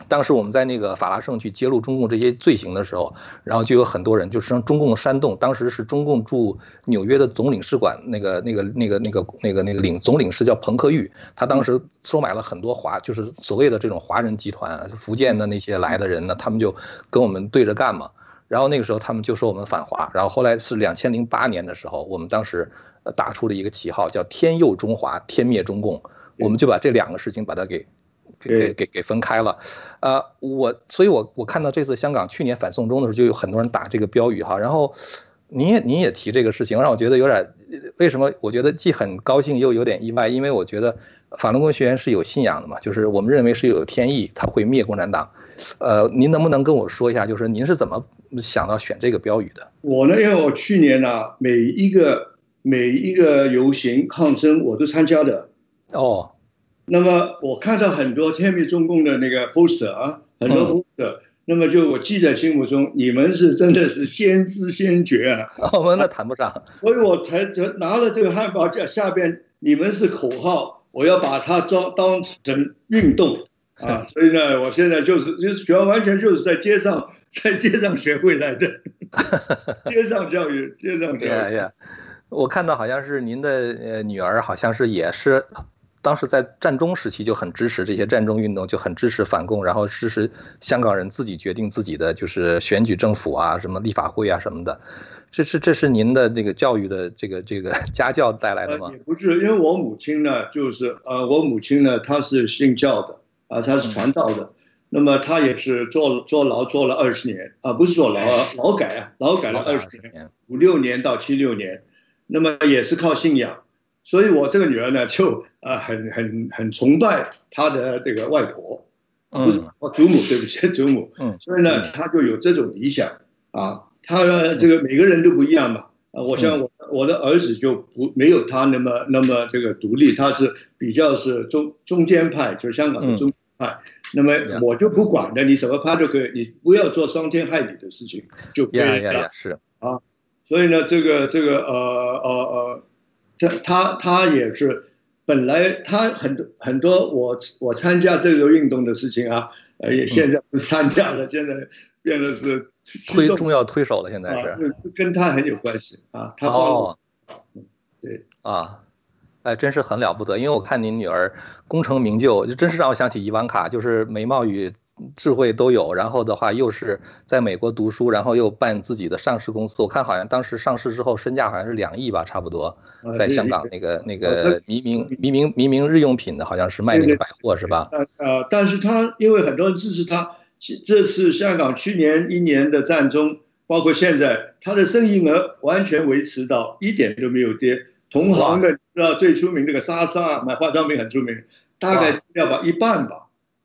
当时我们在那个法拉盛去揭露中共这些罪行的时候，然后就有很多人，就是中共煽动。当时是中共驻纽约的总领事馆那个、那个、那个、那个、那个、那个领总领事叫彭克玉，他当时收买了很多华，就是所谓的这种华人集团，福建的那些来的人呢，他们就跟我们对着干嘛。然后那个时候他们就说我们反华。然后后来是两千零八年的时候，我们当时打出了一个旗号叫“天佑中华，天灭中共”，我们就把这两个事情把它给。给给给分开了，呃，我所以，我我看到这次香港去年反送中的时候，就有很多人打这个标语哈，然后您也您也提这个事情，让我觉得有点，为什么？我觉得既很高兴又有点意外，因为我觉得法轮功学员是有信仰的嘛，就是我们认为是有天意，他会灭共产党，呃，您能不能跟我说一下，就是您是怎么想到选这个标语的？我呢，因为我去年呢，每一个每一个游行抗争我都参加的，哦。那么我看到很多天灭中共的那个 poster 啊，很多 poster，那么就我记在心目中，你们是真的是先知先觉啊！我们那谈不上，所以我才拿了这个汉堡架下边，你们是口号，我要把它装当成运动 啊！所以呢，我现在就是就是主要完全就是在街上 在街上学会来的，街上教育，街上教育。我看到好像是您的呃女儿，好像是也是。当时在战中时期就很支持这些战中运动，就很支持反共，然后支持香港人自己决定自己的就是选举政府啊，什么立法会啊什么的。这是这是您的那个教育的这个这个 家教带来的吗？也不是，因为我母亲呢，就是呃，我母亲呢，她是信教的啊，她是传道的。那么她也是坐坐牢坐了二十年啊，不是坐牢啊，劳改啊，劳改了二十年，五六年到七六年。那么也是靠信仰。所以，我这个女儿呢，就啊，很很很崇拜他的这个外婆，不是哦，祖母，对不起，祖母。嗯。所以呢，他就有这种理想啊。他这个每个人都不一样嘛。啊，我像我我的儿子就不没有他那么那么这个独立，他是比较是中中间派，就是香港的中派。那么我就不管的，你什么派都可以，你不要做伤天害理的事情就可以了。是啊。所以呢，这个这个呃呃呃。他他他也是，本来他很多很多我我参加这个运动的事情啊，呃也现在不参加了，现在变得是推重要推手了，现在是。跟他很有关系啊，他哦，对。啊，哎，真是很了不得，因为我看您女儿功成名就，就真是让我想起伊万卡，就是美貌与。智慧都有，然后的话又是在美国读书，然后又办自己的上市公司。我看好像当时上市之后身价好像是两亿吧，差不多。在香港那个那个黎明黎明黎明日用品的，好像是卖那个百货是吧？呃，但是他因为很多人支持他，这次香港去年一年的战中，包括现在，他的生意额完全维持到一点都没有跌。同行的知道最出名那个莎莎买化妆品很出名，大概要把一半吧。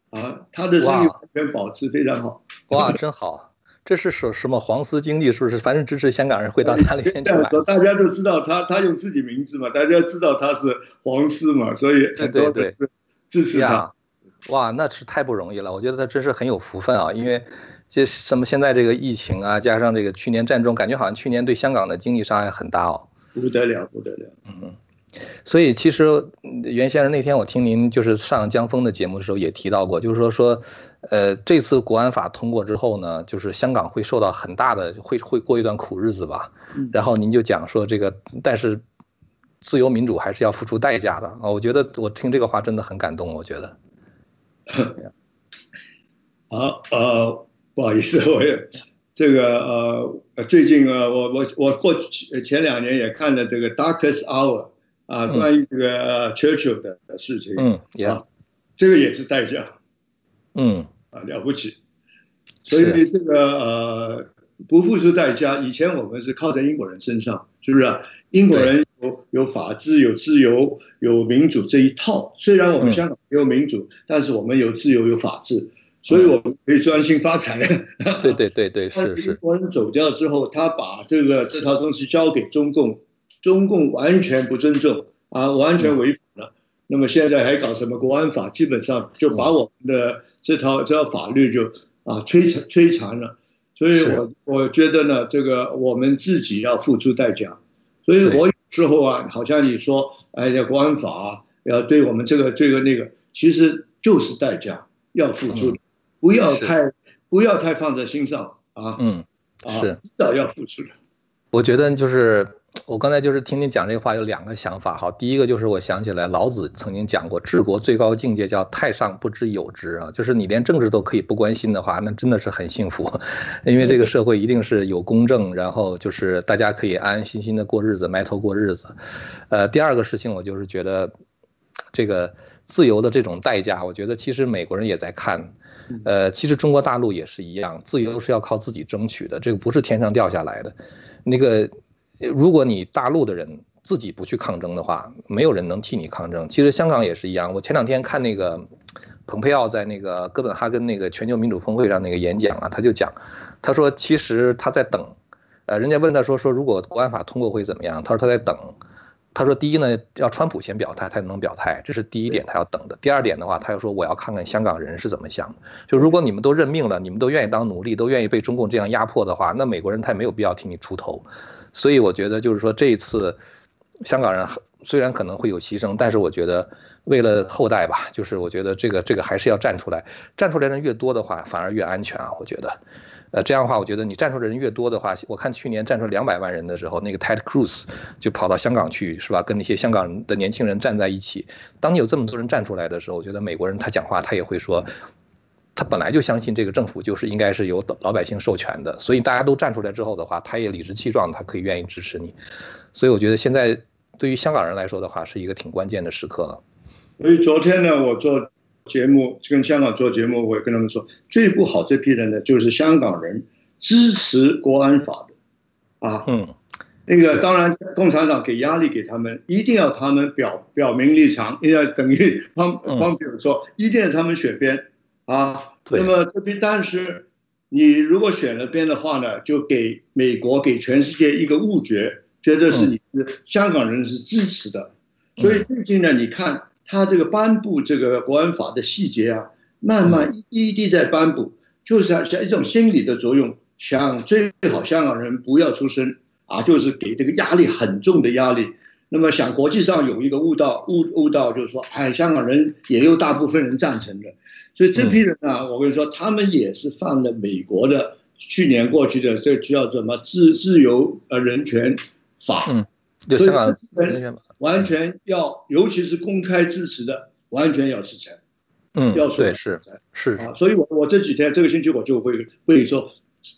啊，他的生意完全保持非常好。哇，真好！这是什什么黄丝经济？是不是？反正支持香港人会到他那边去买。大家都知道他，他用自己名字嘛，大家知道他是黄丝嘛，所以对对对，支持他。哇，那是太不容易了。我觉得他真是很有福分啊，因为这什么现在这个疫情啊，加上这个去年战争，感觉好像去年对香港的经济伤害很大哦。不得了，不得了。嗯。所以其实袁先生那天我听您就是上江峰的节目的时候也提到过，就是说说，呃，这次国安法通过之后呢，就是香港会受到很大的会会过一段苦日子吧。然后您就讲说这个，但是自由民主还是要付出代价的啊。我觉得我听这个话真的很感动，我觉得。啊，呃，不好意思，我也这个呃，最近啊，我我我过去前两年也看了这个《Darkest Hour》。啊，关于这个 Churchill 的事情，嗯，啊，这个也是代价，嗯，啊，了不起，所以这个呃，不付出代价，以前我们是靠在英国人身上，是不是？英国人有有法治、有自由、有民主这一套，虽然我们香港没有民主，但是我们有自由、有法治，所以我们可以专心发财。对对对对，是是。英国人走掉之后，他把这个这套东西交给中共。中共完全不尊重啊，完全违。那么现在还搞什么国安法？基本上就把我们的这套这套法律就啊摧残摧残了。所以我我觉得呢，这个我们自己要付出代价。所以我有时候啊，好像你说哎呀国安法要对我们这个这个那个，其实就是代价要付出，不要太不要太放在心上啊。嗯，是知道要付出的。我觉得就是。我刚才就是听你讲这个话，有两个想法。哈，第一个就是我想起来老子曾经讲过，治国最高境界叫太上不知有之啊，就是你连政治都可以不关心的话，那真的是很幸福，因为这个社会一定是有公正，然后就是大家可以安安心心的过日子，埋头过日子。呃，第二个事情我就是觉得，这个自由的这种代价，我觉得其实美国人也在看，呃，其实中国大陆也是一样，自由是要靠自己争取的，这个不是天上掉下来的，那个。如果你大陆的人自己不去抗争的话，没有人能替你抗争。其实香港也是一样。我前两天看那个蓬佩奥在那个哥本哈根那个全球民主峰会上那个演讲啊，他就讲，他说其实他在等，呃，人家问他说说如果国安法通过会怎么样？他说他在等，他说：“第一呢，要川普先表态，他才能表态，这是第一点，他要等的。第二点的话，他又说我要看看香港人是怎么想的。就如果你们都认命了，你们都愿意当奴隶，都愿意被中共这样压迫的话，那美国人他也没有必要替你出头。所以我觉得就是说这一次，香港人虽然可能会有牺牲，但是我觉得为了后代吧，就是我觉得这个这个还是要站出来，站出来的人越多的话，反而越安全啊，我觉得。”呃，这样的话，我觉得你站出的人越多的话，我看去年站出两百万人的时候，那个 Ted Cruz 就跑到香港去，是吧？跟那些香港的年轻人站在一起。当你有这么多人站出来的时候，我觉得美国人他讲话他也会说，他本来就相信这个政府就是应该是由老百姓授权的，所以大家都站出来之后的话，他也理直气壮，他可以愿意支持你。所以我觉得现在对于香港人来说的话，是一个挺关键的时刻了。所以昨天呢，我做。节目跟香港做节目，我也跟他们说，最不好这批人呢，就是香港人支持国安法的，啊，嗯，那个当然，共产党给压力给他们，一定要他们表表明立场，因为等于 方方比如说，一定要他们选边，啊，那么这边但是你如果选了边的话呢，就给美国给全世界一个误觉，觉得是你是香港人是支持的，所以最近呢，你看。他这个颁布这个国安法的细节啊，慢慢一滴在颁布，就是像像一种心理的作用，想最好香港人不要出声啊，就是给这个压力很重的压力。那么想国际上有一个悟道悟悟道，就是说，哎，香港人也有大部分人赞成的。所以这批人啊，我跟你说，他们也是犯了美国的去年过去的这叫什么自自由呃人权法。就香港完全要，尤其是公开支持的，完全要制裁。嗯，要对是是啊，所以我我这几天这个星期我就会会说，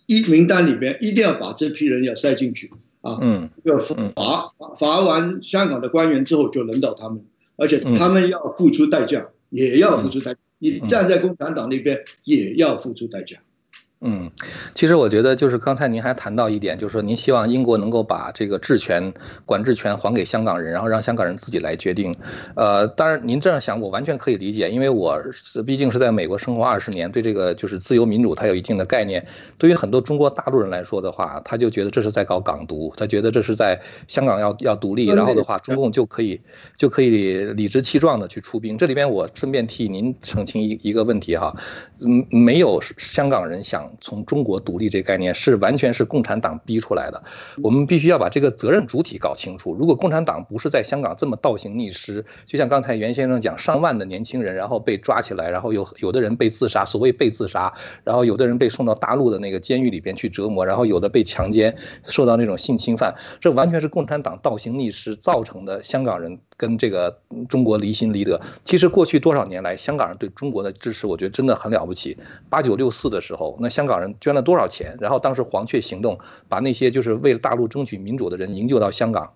一名单里边一定要把这批人要塞进去啊。嗯，要罚罚完香港的官员之后就轮到他们，而且他们要付出代价，也要付出代价。你站在共产党那边也要付出代价。嗯，其实我觉得就是刚才您还谈到一点，就是说您希望英国能够把这个治权、管制权还给香港人，然后让香港人自己来决定。呃，当然您这样想我完全可以理解，因为我毕竟是在美国生活二十年，对这个就是自由民主它有一定的概念。对于很多中国大陆人来说的话，他就觉得这是在搞港独，他觉得这是在香港要要独立，然后的话中共就可以就可以理直气壮的去出兵。这里边我顺便替您澄清一一个问题哈，嗯，没有香港人想。从中国独立这个概念是完全是共产党逼出来的，我们必须要把这个责任主体搞清楚。如果共产党不是在香港这么倒行逆施，就像刚才袁先生讲，上万的年轻人然后被抓起来，然后有有的人被自杀，所谓被自杀，然后有的人被送到大陆的那个监狱里边去折磨，然后有的被强奸，受到那种性侵犯，这完全是共产党倒行逆施造成的。香港人。跟这个中国离心离德，其实过去多少年来，香港人对中国的支持，我觉得真的很了不起。八九六四的时候，那香香港人捐了多少钱？然后当时黄雀行动把那些就是为了大陆争取民主的人营救到香港。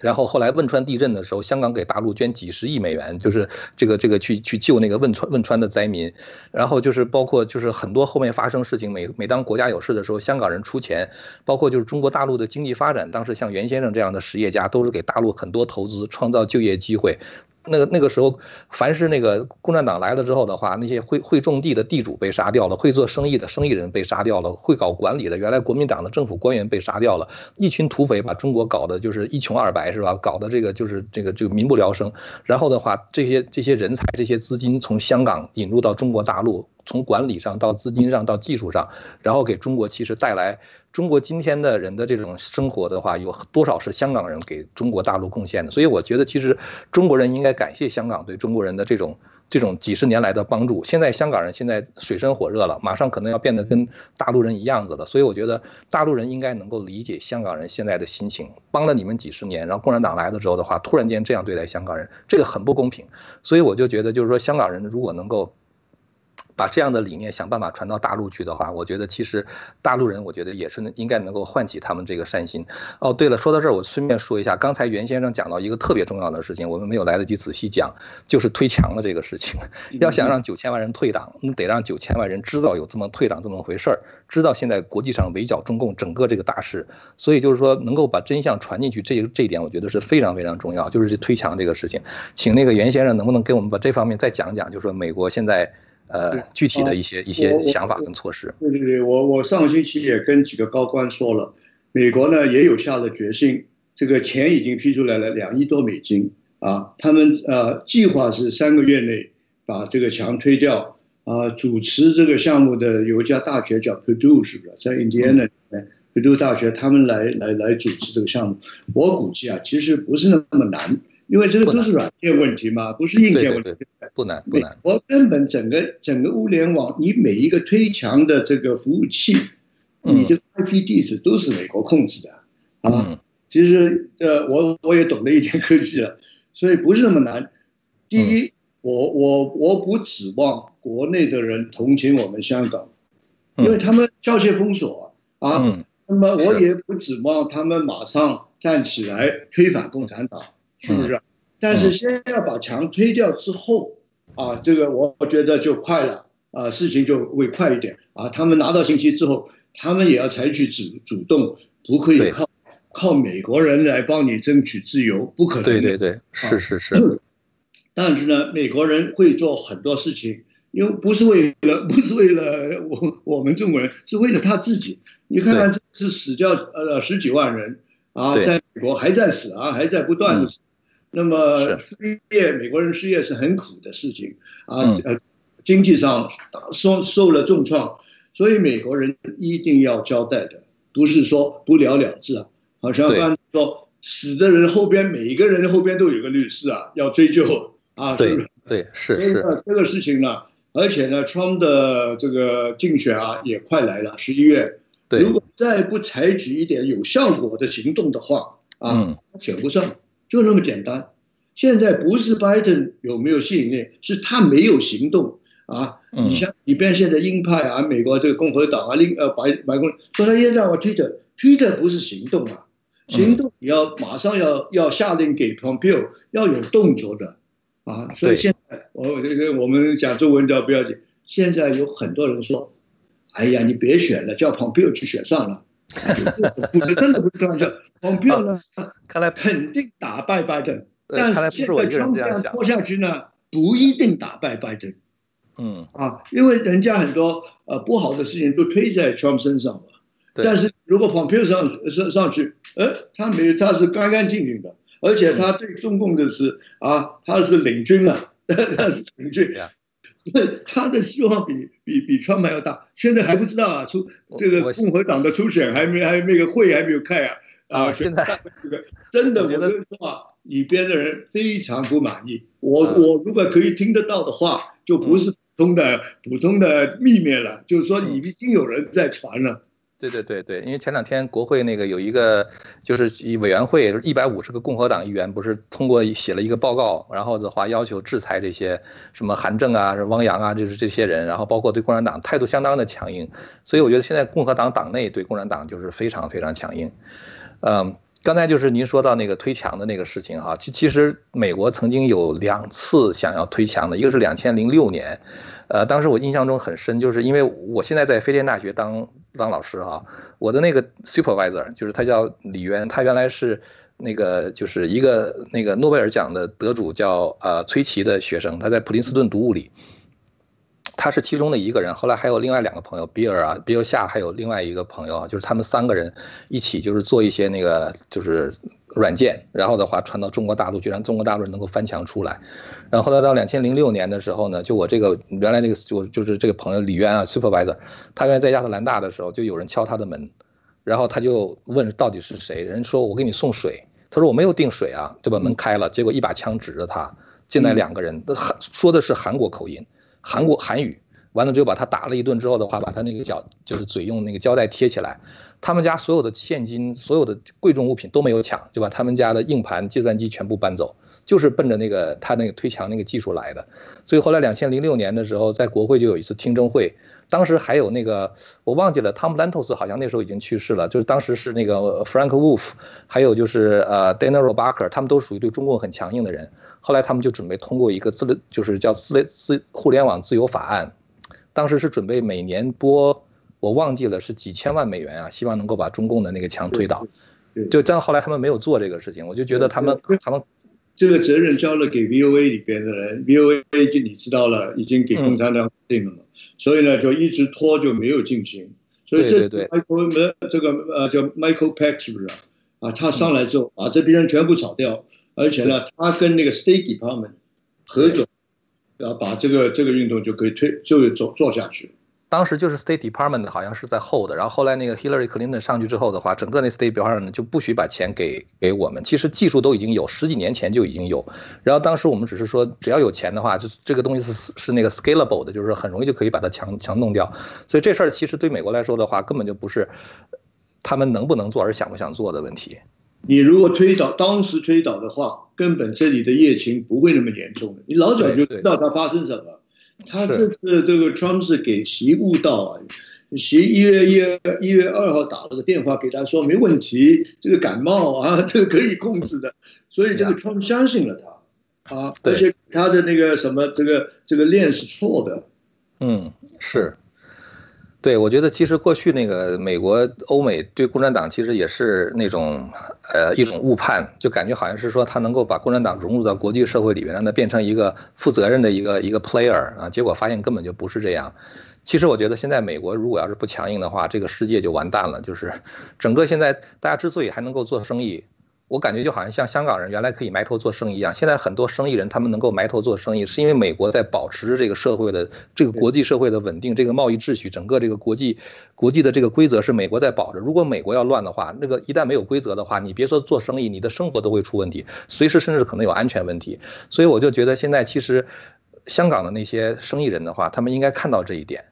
然后后来汶川地震的时候，香港给大陆捐几十亿美元，就是这个这个去去救那个汶川汶川的灾民。然后就是包括就是很多后面发生事情，每每当国家有事的时候，香港人出钱，包括就是中国大陆的经济发展，当时像袁先生这样的实业家都是给大陆很多投资，创造就业机会。那个那个时候，凡是那个共产党来了之后的话，那些会会种地的地主被杀掉了，会做生意的生意人被杀掉了，会搞管理的原来国民党的政府官员被杀掉了，一群土匪把中国搞得就是一穷二白，是吧？搞得这个就是这个就民不聊生。然后的话，这些这些人才、这些资金从香港引入到中国大陆。从管理上到资金上到技术上，然后给中国其实带来中国今天的人的这种生活的话，有多少是香港人给中国大陆贡献的？所以我觉得，其实中国人应该感谢香港对中国人的这种这种几十年来的帮助。现在香港人现在水深火热了，马上可能要变得跟大陆人一样子了。所以我觉得大陆人应该能够理解香港人现在的心情，帮了你们几十年，然后共产党来了之后的话，突然间这样对待香港人，这个很不公平。所以我就觉得，就是说香港人如果能够。把这样的理念想办法传到大陆去的话，我觉得其实大陆人，我觉得也是应该能够唤起他们这个善心。哦，对了，说到这儿，我顺便说一下，刚才袁先生讲到一个特别重要的事情，我们没有来得及仔细讲，就是推墙的这个事情。要想让九千万人退党，那得让九千万人知道有这么退党这么回事儿，知道现在国际上围剿中共整个这个大势。所以就是说，能够把真相传进去，这这一点我觉得是非常非常重要。就是这推墙这个事情，请那个袁先生能不能给我们把这方面再讲讲？就是说美国现在。呃，具体的一些一些想法跟措施。对对对，我我上个星期也跟几个高官说了，美国呢也有下了决心这个钱已经批出来了两亿多美金啊，他们呃计划是三个月内把这个墙推掉啊。主持这个项目的有一家大学叫 Purdue 是不是在印第安纳里面？Purdue 大学他们来来来主持这个项目，我估计啊，其实不是那么难。因为这个都是软件问题嘛，不是硬件问题，不难不难。我根本整个整个物联网，你每一个推墙的这个服务器，你的 IP 地址都是美国控制的啊。其实呃，我我也懂了一点科技了，所以不是那么难。第一，我我我不指望国内的人同情我们香港，因为他们交界封锁啊。那么我也不指望他们马上站起来推翻共产党。是不是？但是先要把墙推掉之后，啊，这个我觉得就快了，啊，事情就会快一点，啊，他们拿到信息之后，他们也要采取主主动，不可以靠靠美国人来帮你争取自由，不可能。对对对，是是是。但是呢，美国人会做很多事情，因为不是为了 不是为了我我们中国人，是为了他自己。你看看，这是死掉呃十几万人啊，在美国还在死啊，还在不断的死。那么失业，美国人失业是很苦的事情啊，呃，经济上受受了重创，所以美国人一定要交代的，不是说不了了之啊。好像刚说死的人后边每一个人后边都有个律师啊，要追究啊，是不是？对，是是。这个事情呢，而且呢，Trump 的这个竞选啊也快来了，十一月，如果再不采取一点有效果的行动的话啊，选不上。就那么简单，现在不是拜登有没有吸引力，是他没有行动啊！你像里边现在鹰派啊，美国这个共和党啊，另呃白白宫说他也让我推特，推特不是行动啊，行动你要马上要要下令给 Pompeo 要有动作的啊！所以现在我这个我们讲中文叫不要紧，现在有很多人说，哎呀，你别选了，叫 Pompeo 去选上了。不是真的不是开玩笑，黄票呢？看来肯定打败拜登，但是现在这样拖下去呢，不一定打败拜登。嗯啊，因为人家很多呃不好的事情都推在 Trump 身上嘛。但是如果黄票上上上去，呃，他没有，他是干干净净的，而且他对中共的是啊，他是领军啊，他是领军。他的希望比比比川普要大，现在还不知道啊。出这个共和党的初选还没还那个会还没有开啊啊！现在这个真的，我跟你说啊，里边的人非常不满意。我我如果可以听得到的话，就不是普通的普通的秘密了，就是说已经有人在传了。对对对对，因为前两天国会那个有一个就是委员会，一百五十个共和党议员不是通过写了一个报告，然后的话要求制裁这些什么韩正啊、汪洋啊，就是这些人，然后包括对共产党态度相当的强硬，所以我觉得现在共和党党内对共产党就是非常非常强硬，嗯。刚才就是您说到那个推墙的那个事情哈，其其实美国曾经有两次想要推墙的，一个是两千零六年，呃，当时我印象中很深，就是因为我现在在飞天大学当当老师哈，我的那个 supervisor 就是他叫李渊，他原来是那个就是一个那个诺贝尔奖的得主叫呃崔琦的学生，他在普林斯顿读物理。他是其中的一个人，后来还有另外两个朋友，比尔啊，比尔夏，还有另外一个朋友啊，就是他们三个人一起就是做一些那个就是软件，然后的话传到中国大陆，居然中国大陆能够翻墙出来。然后后来到两千零六年的时候呢，就我这个原来那个就就是这个朋友李渊啊，supervisor，他原来在亚特兰大的时候，就有人敲他的门，然后他就问到底是谁，人说我给你送水，他说我没有订水啊，就把门开了，结果一把枪指着他，进来两个人，韩说的是韩国口音。韩国韩语，完了之后把他打了一顿之后的话，把他那个脚就是嘴用那个胶带贴起来。他们家所有的现金、所有的贵重物品都没有抢，就把他们家的硬盘、计算机全部搬走，就是奔着那个他那个推墙那个技术来的。所以后来两千零六年的时候，在国会就有一次听证会，当时还有那个我忘记了，Tom Lantos 好像那时候已经去世了，就是当时是那个 Frank Wolf，还有就是呃 Dana Roebuck，他们都属于对中共很强硬的人。后来他们就准备通过一个自就是叫自自互联网自由法案，当时是准备每年拨，我忘记了是几千万美元啊，希望能够把中共的那个墙推倒。就但后来他们没有做这个事情，我就觉得他们他们这个责任交了给 VOA 里边的人，VOA 就你知道了，已经给共产党定了嘛，所以呢就一直拖就没有进行。所以这 Michael 这个呃叫 Michael Pack 是不是？啊，他上来之后把这批人全部炒掉，而且呢，他跟那个 State Department 合作，啊，把这个这个运动就可以推就做做下去。当时就是 State Department 好像是在 hold，然后后来那个 Hillary Clinton 上去之后的话，整个那 State Department 就不许把钱给给我们。其实技术都已经有，十几年前就已经有。然后当时我们只是说，只要有钱的话，就是这个东西是是那个 scalable 的，就是很容易就可以把它强强弄掉。所以这事儿其实对美国来说的话，根本就不是他们能不能做，而是想不想做的问题。你如果推导当时推导的话，根本这里的疫情不会那么严重的。你老早就知道它发生什么。他这次这个 Trump 是给习误导啊，习一月一月一月二号打了个电话给他说没问题，这个感冒啊，这个可以控制的，所以这个 Trump 相信了他啊，而且他的那个什么这个这个链是错的，嗯，是。对，我觉得其实过去那个美国、欧美对共产党其实也是那种，呃，一种误判，就感觉好像是说他能够把共产党融入到国际社会里面，让它变成一个负责任的一个一个 player 啊，结果发现根本就不是这样。其实我觉得现在美国如果要是不强硬的话，这个世界就完蛋了。就是整个现在大家之所以还能够做生意。我感觉就好像像香港人原来可以埋头做生意一样，现在很多生意人他们能够埋头做生意，是因为美国在保持着这个社会的这个国际社会的稳定，这个贸易秩序，整个这个国际国际的这个规则是美国在保着。如果美国要乱的话，那个一旦没有规则的话，你别说做生意，你的生活都会出问题，随时甚至可能有安全问题。所以我就觉得现在其实香港的那些生意人的话，他们应该看到这一点，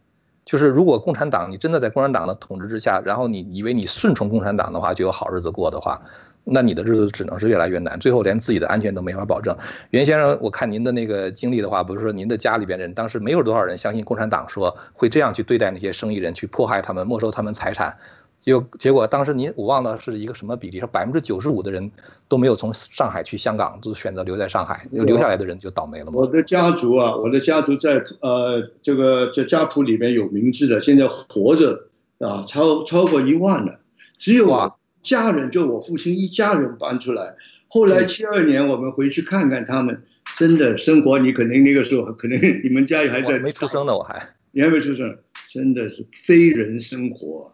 就是如果共产党你真的在共产党的统治之下，然后你以为你顺从共产党的话就有好日子过的话。那你的日子只能是越来越难，最后连自己的安全都没法保证。袁先生，我看您的那个经历的话，比如说您的家里边人当时没有多少人相信共产党说会这样去对待那些生意人，去迫害他们，没收他们财产，就结果当时您我忘了是一个什么比例，说百分之九十五的人都没有从上海去香港，都选择留在上海，留下来的人就倒霉了嘛。我的家族啊，我的家族在呃这个这家谱里面有名字的，现在活着啊超超过一万了，只有啊。家人就我父亲一家人搬出来，后来七二年我们回去看看他们，真的生活你肯定那个时候可能你们家里还在没出生呢，我还你还没出生，真的是非人生活，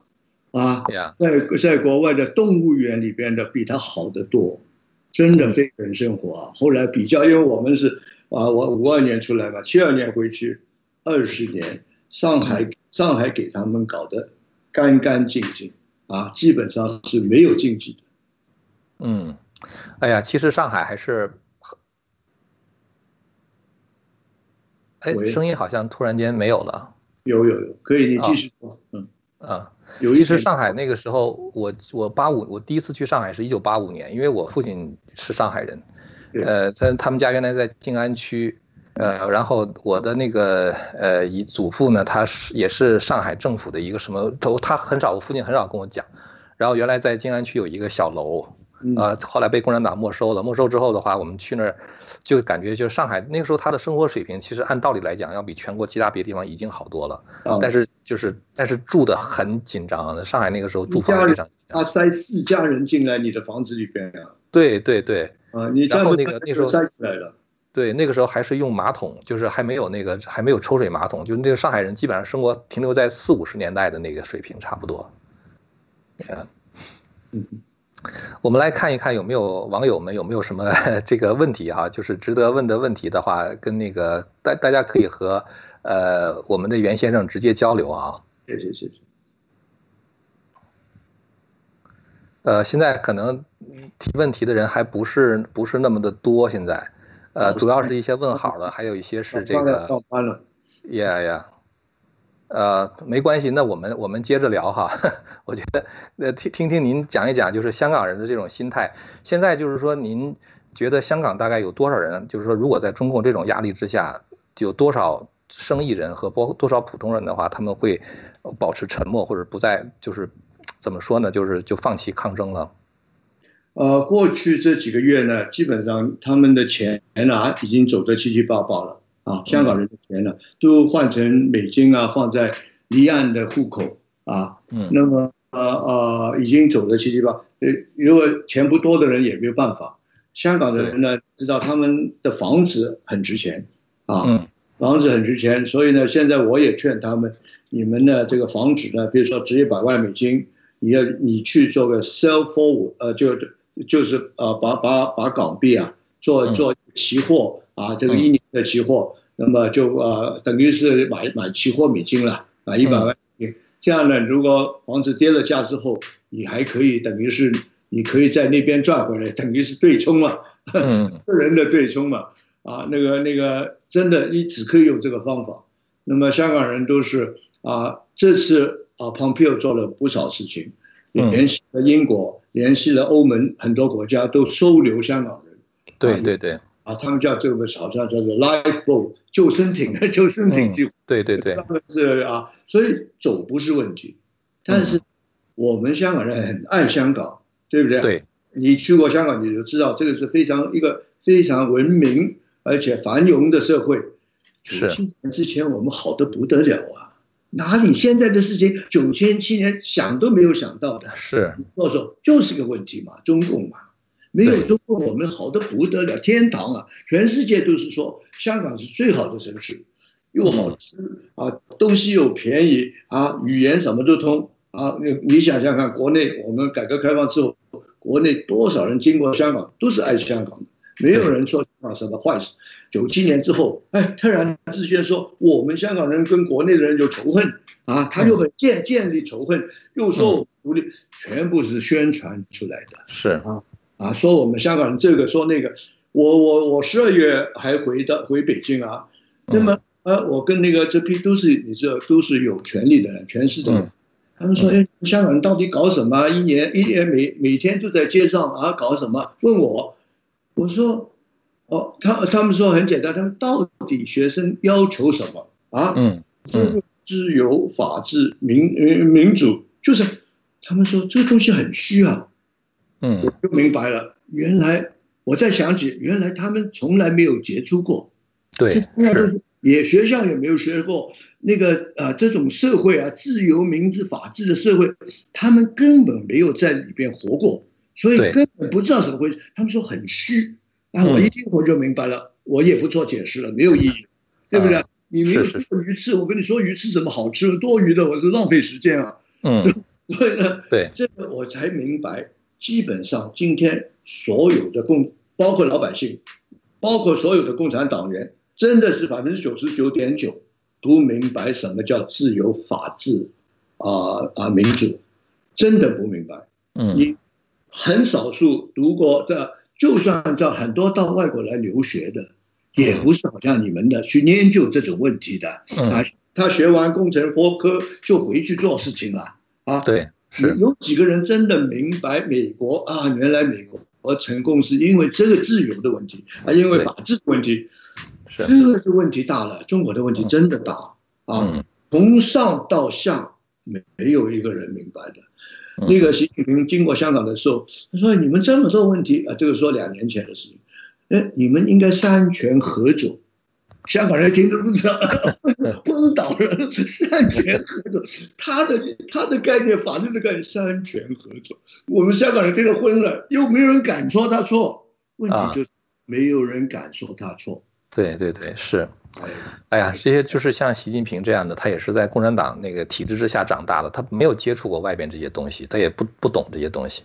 啊，在在国外的动物园里边的比它好得多，真的非人生活啊。后来比较，因为我们是啊，我五二年出来嘛，七二年回去二十年，上海上海给他们搞得干干净净。啊，基本上是没有禁忌的。嗯，哎呀，其实上海还是，哎，声音好像突然间没有了。有有有，可以，你继续说。嗯啊，其实上海那个时候，我我八五，我第一次去上海是一九八五年，因为我父亲是上海人，呃，在他们家原来在静安区。呃，然后我的那个呃姨祖父呢，他是也是上海政府的一个什么，都他很少，我父亲很少跟我讲。然后原来在静安区有一个小楼，呃，后来被共产党没收了。没收之后的话，我们去那儿就感觉就是上海那个时候他的生活水平，其实按道理来讲要比全国其他别的地方已经好多了。但是就是但是住的很紧张，上海那个时候住房非常紧张。他塞四家人进来你的房子里边呀？对对对。啊，你然后那个那时候塞进来了。对，那个时候还是用马桶，就是还没有那个还没有抽水马桶，就是那个上海人基本上生活停留在四五十年代的那个水平差不多。嗯，我们来看一看有没有网友们有没有什么 这个问题哈，就是值得问的问题的话，跟那个大大家可以和呃我们的袁先生直接交流啊。谢谢谢谢。呃，现在可能提问题的人还不是不是那么的多，现在。呃，主要是一些问好的，还有一些是这个。上班了。呀呀，呃，没关系，那我们我们接着聊哈。我觉得，呃，听听听您讲一讲，就是香港人的这种心态。现在就是说，您觉得香港大概有多少人？就是说，如果在中共这种压力之下，有多少生意人和包多少普通人的话，他们会保持沉默，或者不再就是怎么说呢？就是就放弃抗争了。呃，过去这几个月呢，基本上他们的钱啊已经走得七七八八了啊，香港人的钱呢都换成美金啊，放在离岸的户口啊，嗯，那么呃呃已经走的七七八，呃，如果钱不多的人也没有办法。香港的人呢知道他们的房子很值钱啊，房子很值钱，所以呢现在我也劝他们，你们呢这个房子呢，比如说值一百万美金，你要你去做个 sell forward，呃，就就是呃把把把港币啊做做期货啊，这个一年的期货，那么就呃等于是买买期货美金了啊，一百万美金。这样呢，如果房子跌了价之后，你还可以等于是你可以在那边赚回来，等于是对冲嘛，个人的对冲嘛。啊，那个那个，真的，你只可以用这个方法。那么香港人都是啊，这次啊，Pompeo 做了不少事情，也联系了英国，联系了欧盟很多国家，都收留香港人。对对对。啊，他们叫这个好像叫做 lifeboat 救生艇的救生艇计划。对对对。他们是啊，所以走不是问题，但是我们香港人很爱香港，对不对？对。你去过香港，你就知道这个是非常一个非常文明。而且繁荣的社会，九千年之前我们好的不得了啊！哪里现在的事情，九千七年想都没有想到的。是，到时候就是个问题嘛，中共嘛，没有中国我们好的不得了，天堂啊！全世界都是说香港是最好的城市，又好吃啊，东西又便宜啊，语言什么都通啊。你你想想看，国内我们改革开放之后，国内多少人经过香港都是爱香港的。没有人说香港什么坏事。九七年之后，哎，突然之间说我们香港人跟国内的人有仇恨啊，他又建建立仇恨，又说我独立，全部是宣传出来的。是啊啊，说我们香港人这个说那个，我我我十二月还回到回北京啊，那么呃，我跟那个这批都是你知道都是有权利的人，全是的。他们说，哎，香港人到底搞什么？一年一年每每天都在街上啊搞什么？问我。我说，哦，他他们说很简单，他们到底学生要求什么啊？嗯嗯，自由、法治、民民主，就是他们说这个东西很虚啊。嗯，我就明白了，原来我在想起，原来他们从来没有接触过，对，是。也学校也没有学过那个啊，这种社会啊，自由、民主、法治的社会，他们根本没有在里边活过。所以根本不知道怎么回事，他们说很虚，啊，我一听我就明白了，我也不做解释了，没有意义，对不对？你没有吃过鱼翅，我跟你说鱼翅怎么好吃，多余的，我是浪费时间啊。嗯，所以呢，对。这个我才明白，基本上今天所有的共，包括老百姓，包括所有的共产党员，真的是百分之九十九点九不明白什么叫自由、法治啊啊民主，真的不明白。嗯，你。很少数读过的，就算到很多到外国来留学的，也不是好像你们的去研究这种问题的啊。他学完工程科就回去做事情了啊。对，是有几个人真的明白美国啊？原来美国成功是因为这个自由的问题啊，因为法治的问题，这个是问题大了。中国的问题真的大啊，从上到下没没有一个人明白的。那个习近平经过香港的时候，他说：“你们这么多问题啊，这个说两年前的事情，哎，你们应该三权合作。”香港人听都不知道，昏倒了。三权合作，他的他的概念，法律的概念，三权合作。我们香港人听得昏了，又没有人敢说他错。问题就是没有人敢说他错。对对对，是。哎呀，这些就是像习近平这样的，他也是在共产党那个体制之下长大的，他没有接触过外边这些东西，他也不不懂这些东西，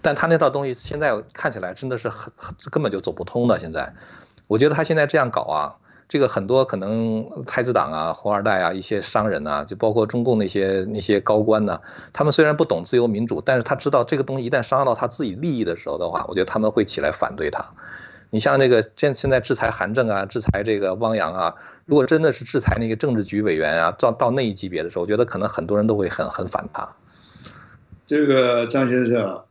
但他那套东西现在看起来真的是很很根本就走不通的。现在，我觉得他现在这样搞啊，这个很多可能太子党啊、红二代啊、一些商人呐，就包括中共那些那些高官呢，他们虽然不懂自由民主，但是他知道这个东西一旦伤害到他自己利益的时候的话，我觉得他们会起来反对他。你像那个现现在制裁韩正啊，制裁这个汪洋啊，如果真的是制裁那个政治局委员啊，到到那一级别的时候，我觉得可能很多人都会很很反他。这个张先生，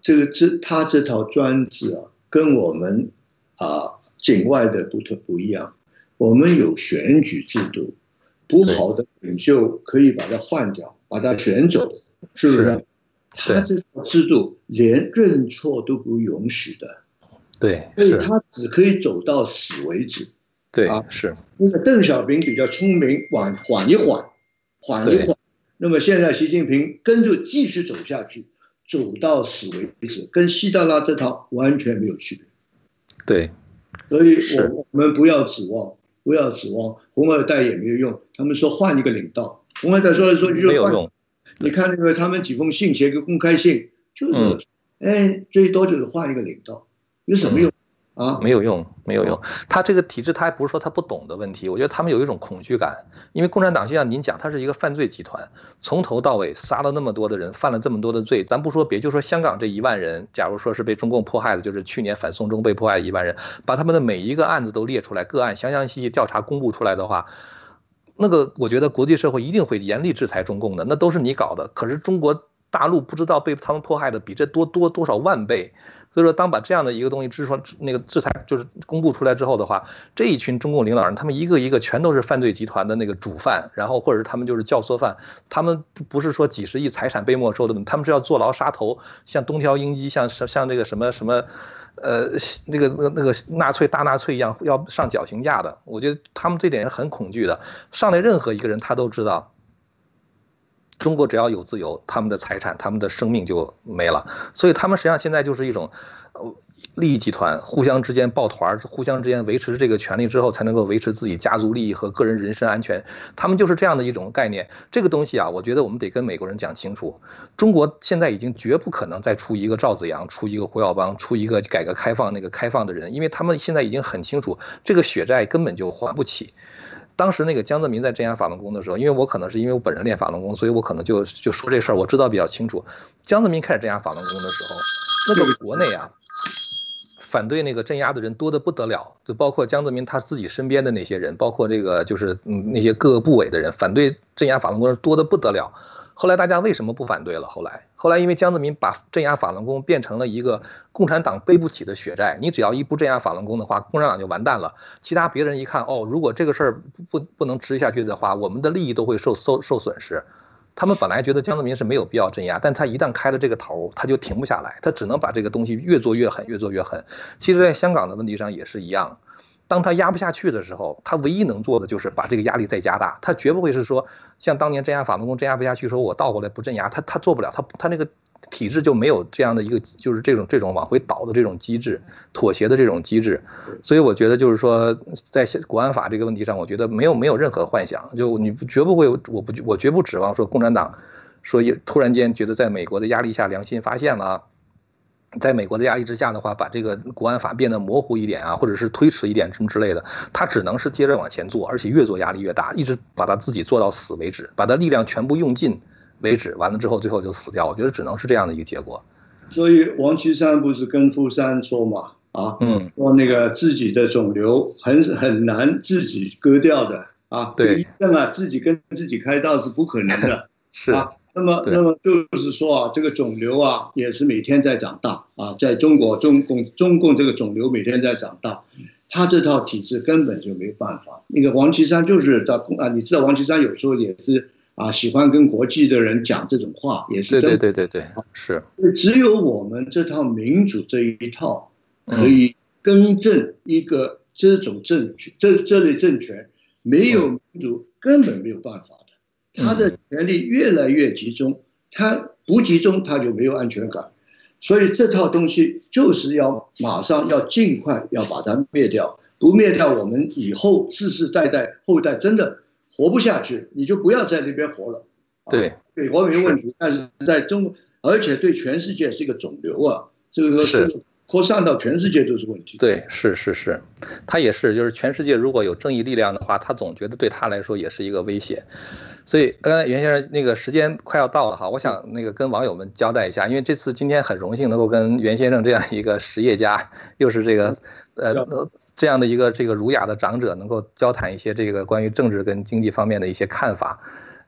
这个这他这套专制啊，跟我们啊境外的不特不一样。我们有选举制度，不好的领袖可以把它换掉，把它选走，是不是？他这套制度连认错都不允许的。对，所以他只可以走到死为止。对啊，是。那个邓小平比较聪明，缓缓一缓，缓一缓。那么现在习近平跟着继续走下去，走到死为止，跟希特拉这套完全没有区别。对，所以我我们不要指望，不要指望红二代也没有用。他们说换一个领导，红二代说来说去就没有用。你看那个他们几封信写个公开信，就是，哎，最多就是换一个领导，有什么用啊？没有用，没有用。他这个体制，他还不是说他不懂的问题，我觉得他们有一种恐惧感，因为共产党就像您讲，它是一个犯罪集团，从头到尾杀了那么多的人，犯了这么多的罪。咱不说别，就说香港这一万人，假如说是被中共迫害的，就是去年反送中被迫害的一万人，把他们的每一个案子都列出来，个案详详细细调查公布出来的话。那个，我觉得国际社会一定会严厉制裁中共的，那都是你搞的。可是中国大陆不知道被他们迫害的比这多多多少万倍，所以说当把这样的一个东西制出那个制裁就是公布出来之后的话，这一群中共领导人他们一个一个全都是犯罪集团的那个主犯，然后或者是他们就是教唆犯，他们不是说几十亿财产被没收的，他们是要坐牢杀头，像东条英机，像像这个什么什么。呃，那个、那个、那个纳粹大纳粹一样要上绞刑架的，我觉得他们这点是很恐惧的。上来任何一个人，他都知道，中国只要有自由，他们的财产、他们的生命就没了。所以他们实际上现在就是一种，呃，利益集团互相之间抱团，互相之间维持这个权利之后，才能够维持自己家族利益和个人人身安全。他们就是这样的一种概念。这个东西啊，我觉得我们得跟美国人讲清楚。中国现在已经绝不可能再出一个赵子阳，出一个胡耀邦，出一个改革开放那个开放的人，因为他们现在已经很清楚，这个血债根本就还不起。当时那个江泽民在镇压法轮功的时候，因为我可能是因为我本人练法轮功，所以我可能就就说这事儿，我知道比较清楚。江泽民开始镇压法轮功的时候，那个国内啊。反对那个镇压的人多得不得了，就包括江泽民他自己身边的那些人，包括这个就是嗯那些各个部委的人，反对镇压法轮功多得不得了。后来大家为什么不反对了？后来后来因为江泽民把镇压法轮功变成了一个共产党背不起的血债，你只要一不镇压法轮功的话，共产党就完蛋了。其他别人一看，哦，如果这个事儿不不能持续下去的话，我们的利益都会受受受损失。他们本来觉得江泽民是没有必要镇压，但他一旦开了这个头，他就停不下来，他只能把这个东西越做越狠，越做越狠。其实，在香港的问题上也是一样，当他压不下去的时候，他唯一能做的就是把这个压力再加大。他绝不会是说像当年镇压法轮功镇压不下去，说我倒过来不镇压，他他做不了，他他那个。体制就没有这样的一个，就是这种这种往回倒的这种机制，妥协的这种机制，所以我觉得就是说，在国安法这个问题上，我觉得没有没有任何幻想，就你绝不会，我不我绝不指望说共产党说突然间觉得在美国的压力下良心发现了，在美国的压力之下的话，把这个国安法变得模糊一点啊，或者是推迟一点什么之类的，他只能是接着往前做，而且越做压力越大，一直把他自己做到死为止，把他力量全部用尽。为止，完了之后，最后就死掉。我觉得只能是这样的一个结果。所以王岐山不是跟傅山说嘛？啊，嗯，说那个自己的肿瘤很很难自己割掉的啊。对，医生啊，自己跟自己开刀是不可能的。是啊，那么那么就是说啊，这个肿瘤啊，也是每天在长大啊。在中国，中共中共这个肿瘤每天在长大，他这套体制根本就没办法。那个王岐山就是在啊，你知道王岐山有时候也是。啊，喜欢跟国际的人讲这种话，也是对对对对对，是。只有我们这套民主这一套，可以更正一个这种政权，这这类政权没有民主根本没有办法的。他的权力越来越集中，他不集中他就没有安全感。所以这套东西就是要马上要尽快要把它灭掉，不灭掉我们以后世世代代后代真的。活不下去，你就不要在那边活了。对，美国没问题，但是在中，而且对全世界是一个肿瘤啊，这个是扩散到全世界都是问题。对，是是是，他也是，就是全世界如果有正义力量的话，他总觉得对他来说也是一个威胁。所以刚才袁先生那个时间快要到了哈，我想那个跟网友们交代一下，因为这次今天很荣幸能够跟袁先生这样一个实业家，又是这个呃这样的一个这个儒雅的长者，能够交谈一些这个关于政治跟经济方面的一些看法。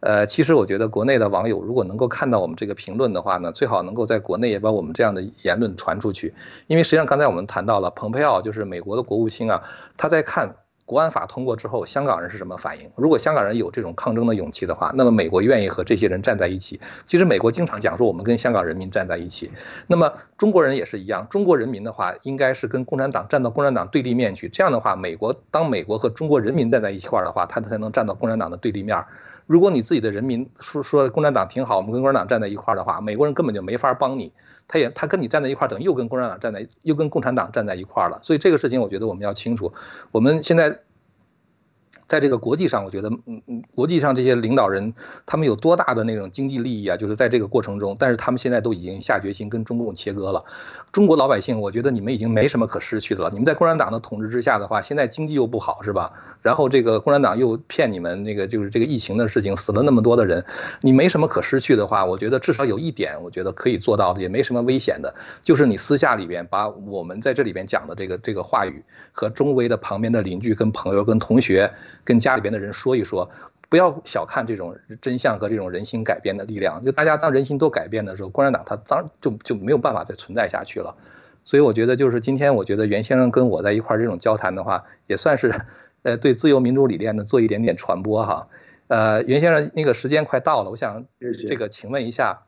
呃，其实我觉得国内的网友如果能够看到我们这个评论的话呢，最好能够在国内也把我们这样的言论传出去，因为实际上刚才我们谈到了蓬佩奥，就是美国的国务卿啊，他在看。国安法通过之后，香港人是什么反应？如果香港人有这种抗争的勇气的话，那么美国愿意和这些人站在一起。其实美国经常讲说，我们跟香港人民站在一起。那么中国人也是一样，中国人民的话，应该是跟共产党站到共产党对立面去。这样的话，美国当美国和中国人民站在一块儿的话，他才能站到共产党的对立面。如果你自己的人民说说共产党挺好，我们跟共产党站在一块儿的话，美国人根本就没法帮你。他也他跟你站在一块儿，等于又跟共产党站在又跟共产党站在一块儿了。所以这个事情，我觉得我们要清楚。我们现在。在这个国际上，我觉得，嗯嗯，国际上这些领导人，他们有多大的那种经济利益啊？就是在这个过程中，但是他们现在都已经下决心跟中共切割了。中国老百姓，我觉得你们已经没什么可失去的了。你们在共产党的统治之下的话，现在经济又不好，是吧？然后这个共产党又骗你们那个就是这个疫情的事情，死了那么多的人，你没什么可失去的话，我觉得至少有一点，我觉得可以做到的，也没什么危险的，就是你私下里边把我们在这里边讲的这个这个话语和周围的旁边的邻居、跟朋友、跟同学。跟家里边的人说一说，不要小看这种真相和这种人心改变的力量。就大家当人心都改变的时候，共产党他当就就没有办法再存在下去了。所以我觉得，就是今天我觉得袁先生跟我在一块儿这种交谈的话，也算是，呃，对自由民主理念呢做一点点传播哈。呃，袁先生那个时间快到了，我想这个请问一下，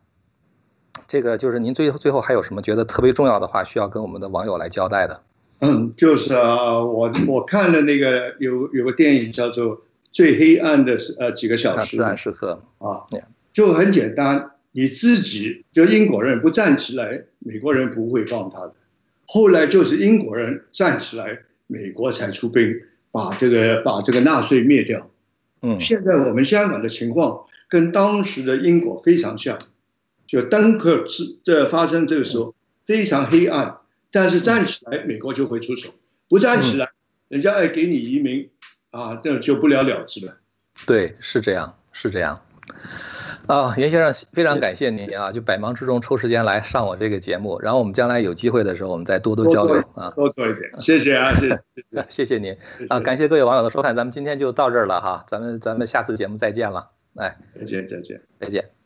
这个就是您最最后还有什么觉得特别重要的话需要跟我们的网友来交代的？嗯，就是啊，我我看的那个有有个电影叫做《最黑暗的呃几个小时》，至暗时刻啊，就很简单，你自己就英国人不站起来，美国人不会放他的。后来就是英国人站起来，美国才出兵把这个把这个纳粹灭掉。嗯，现在我们香港的情况跟当时的英国非常像，就登克是这发生这个时候非常黑暗。但是站起来，美国就会出手；不站起来，人家爱给你移民，啊，这就不了了之了。对，是这样，是这样。啊，袁先生，非常感谢您啊，就百忙之中抽时间来上我这个节目。然后我们将来有机会的时候，我们再多多交流啊，多做一点。谢谢啊，谢谢，谢谢 您啊，感谢各位网友的收看，咱们今天就到这儿了哈，咱们咱们下次节目再见了，哎，再见，再见，再见。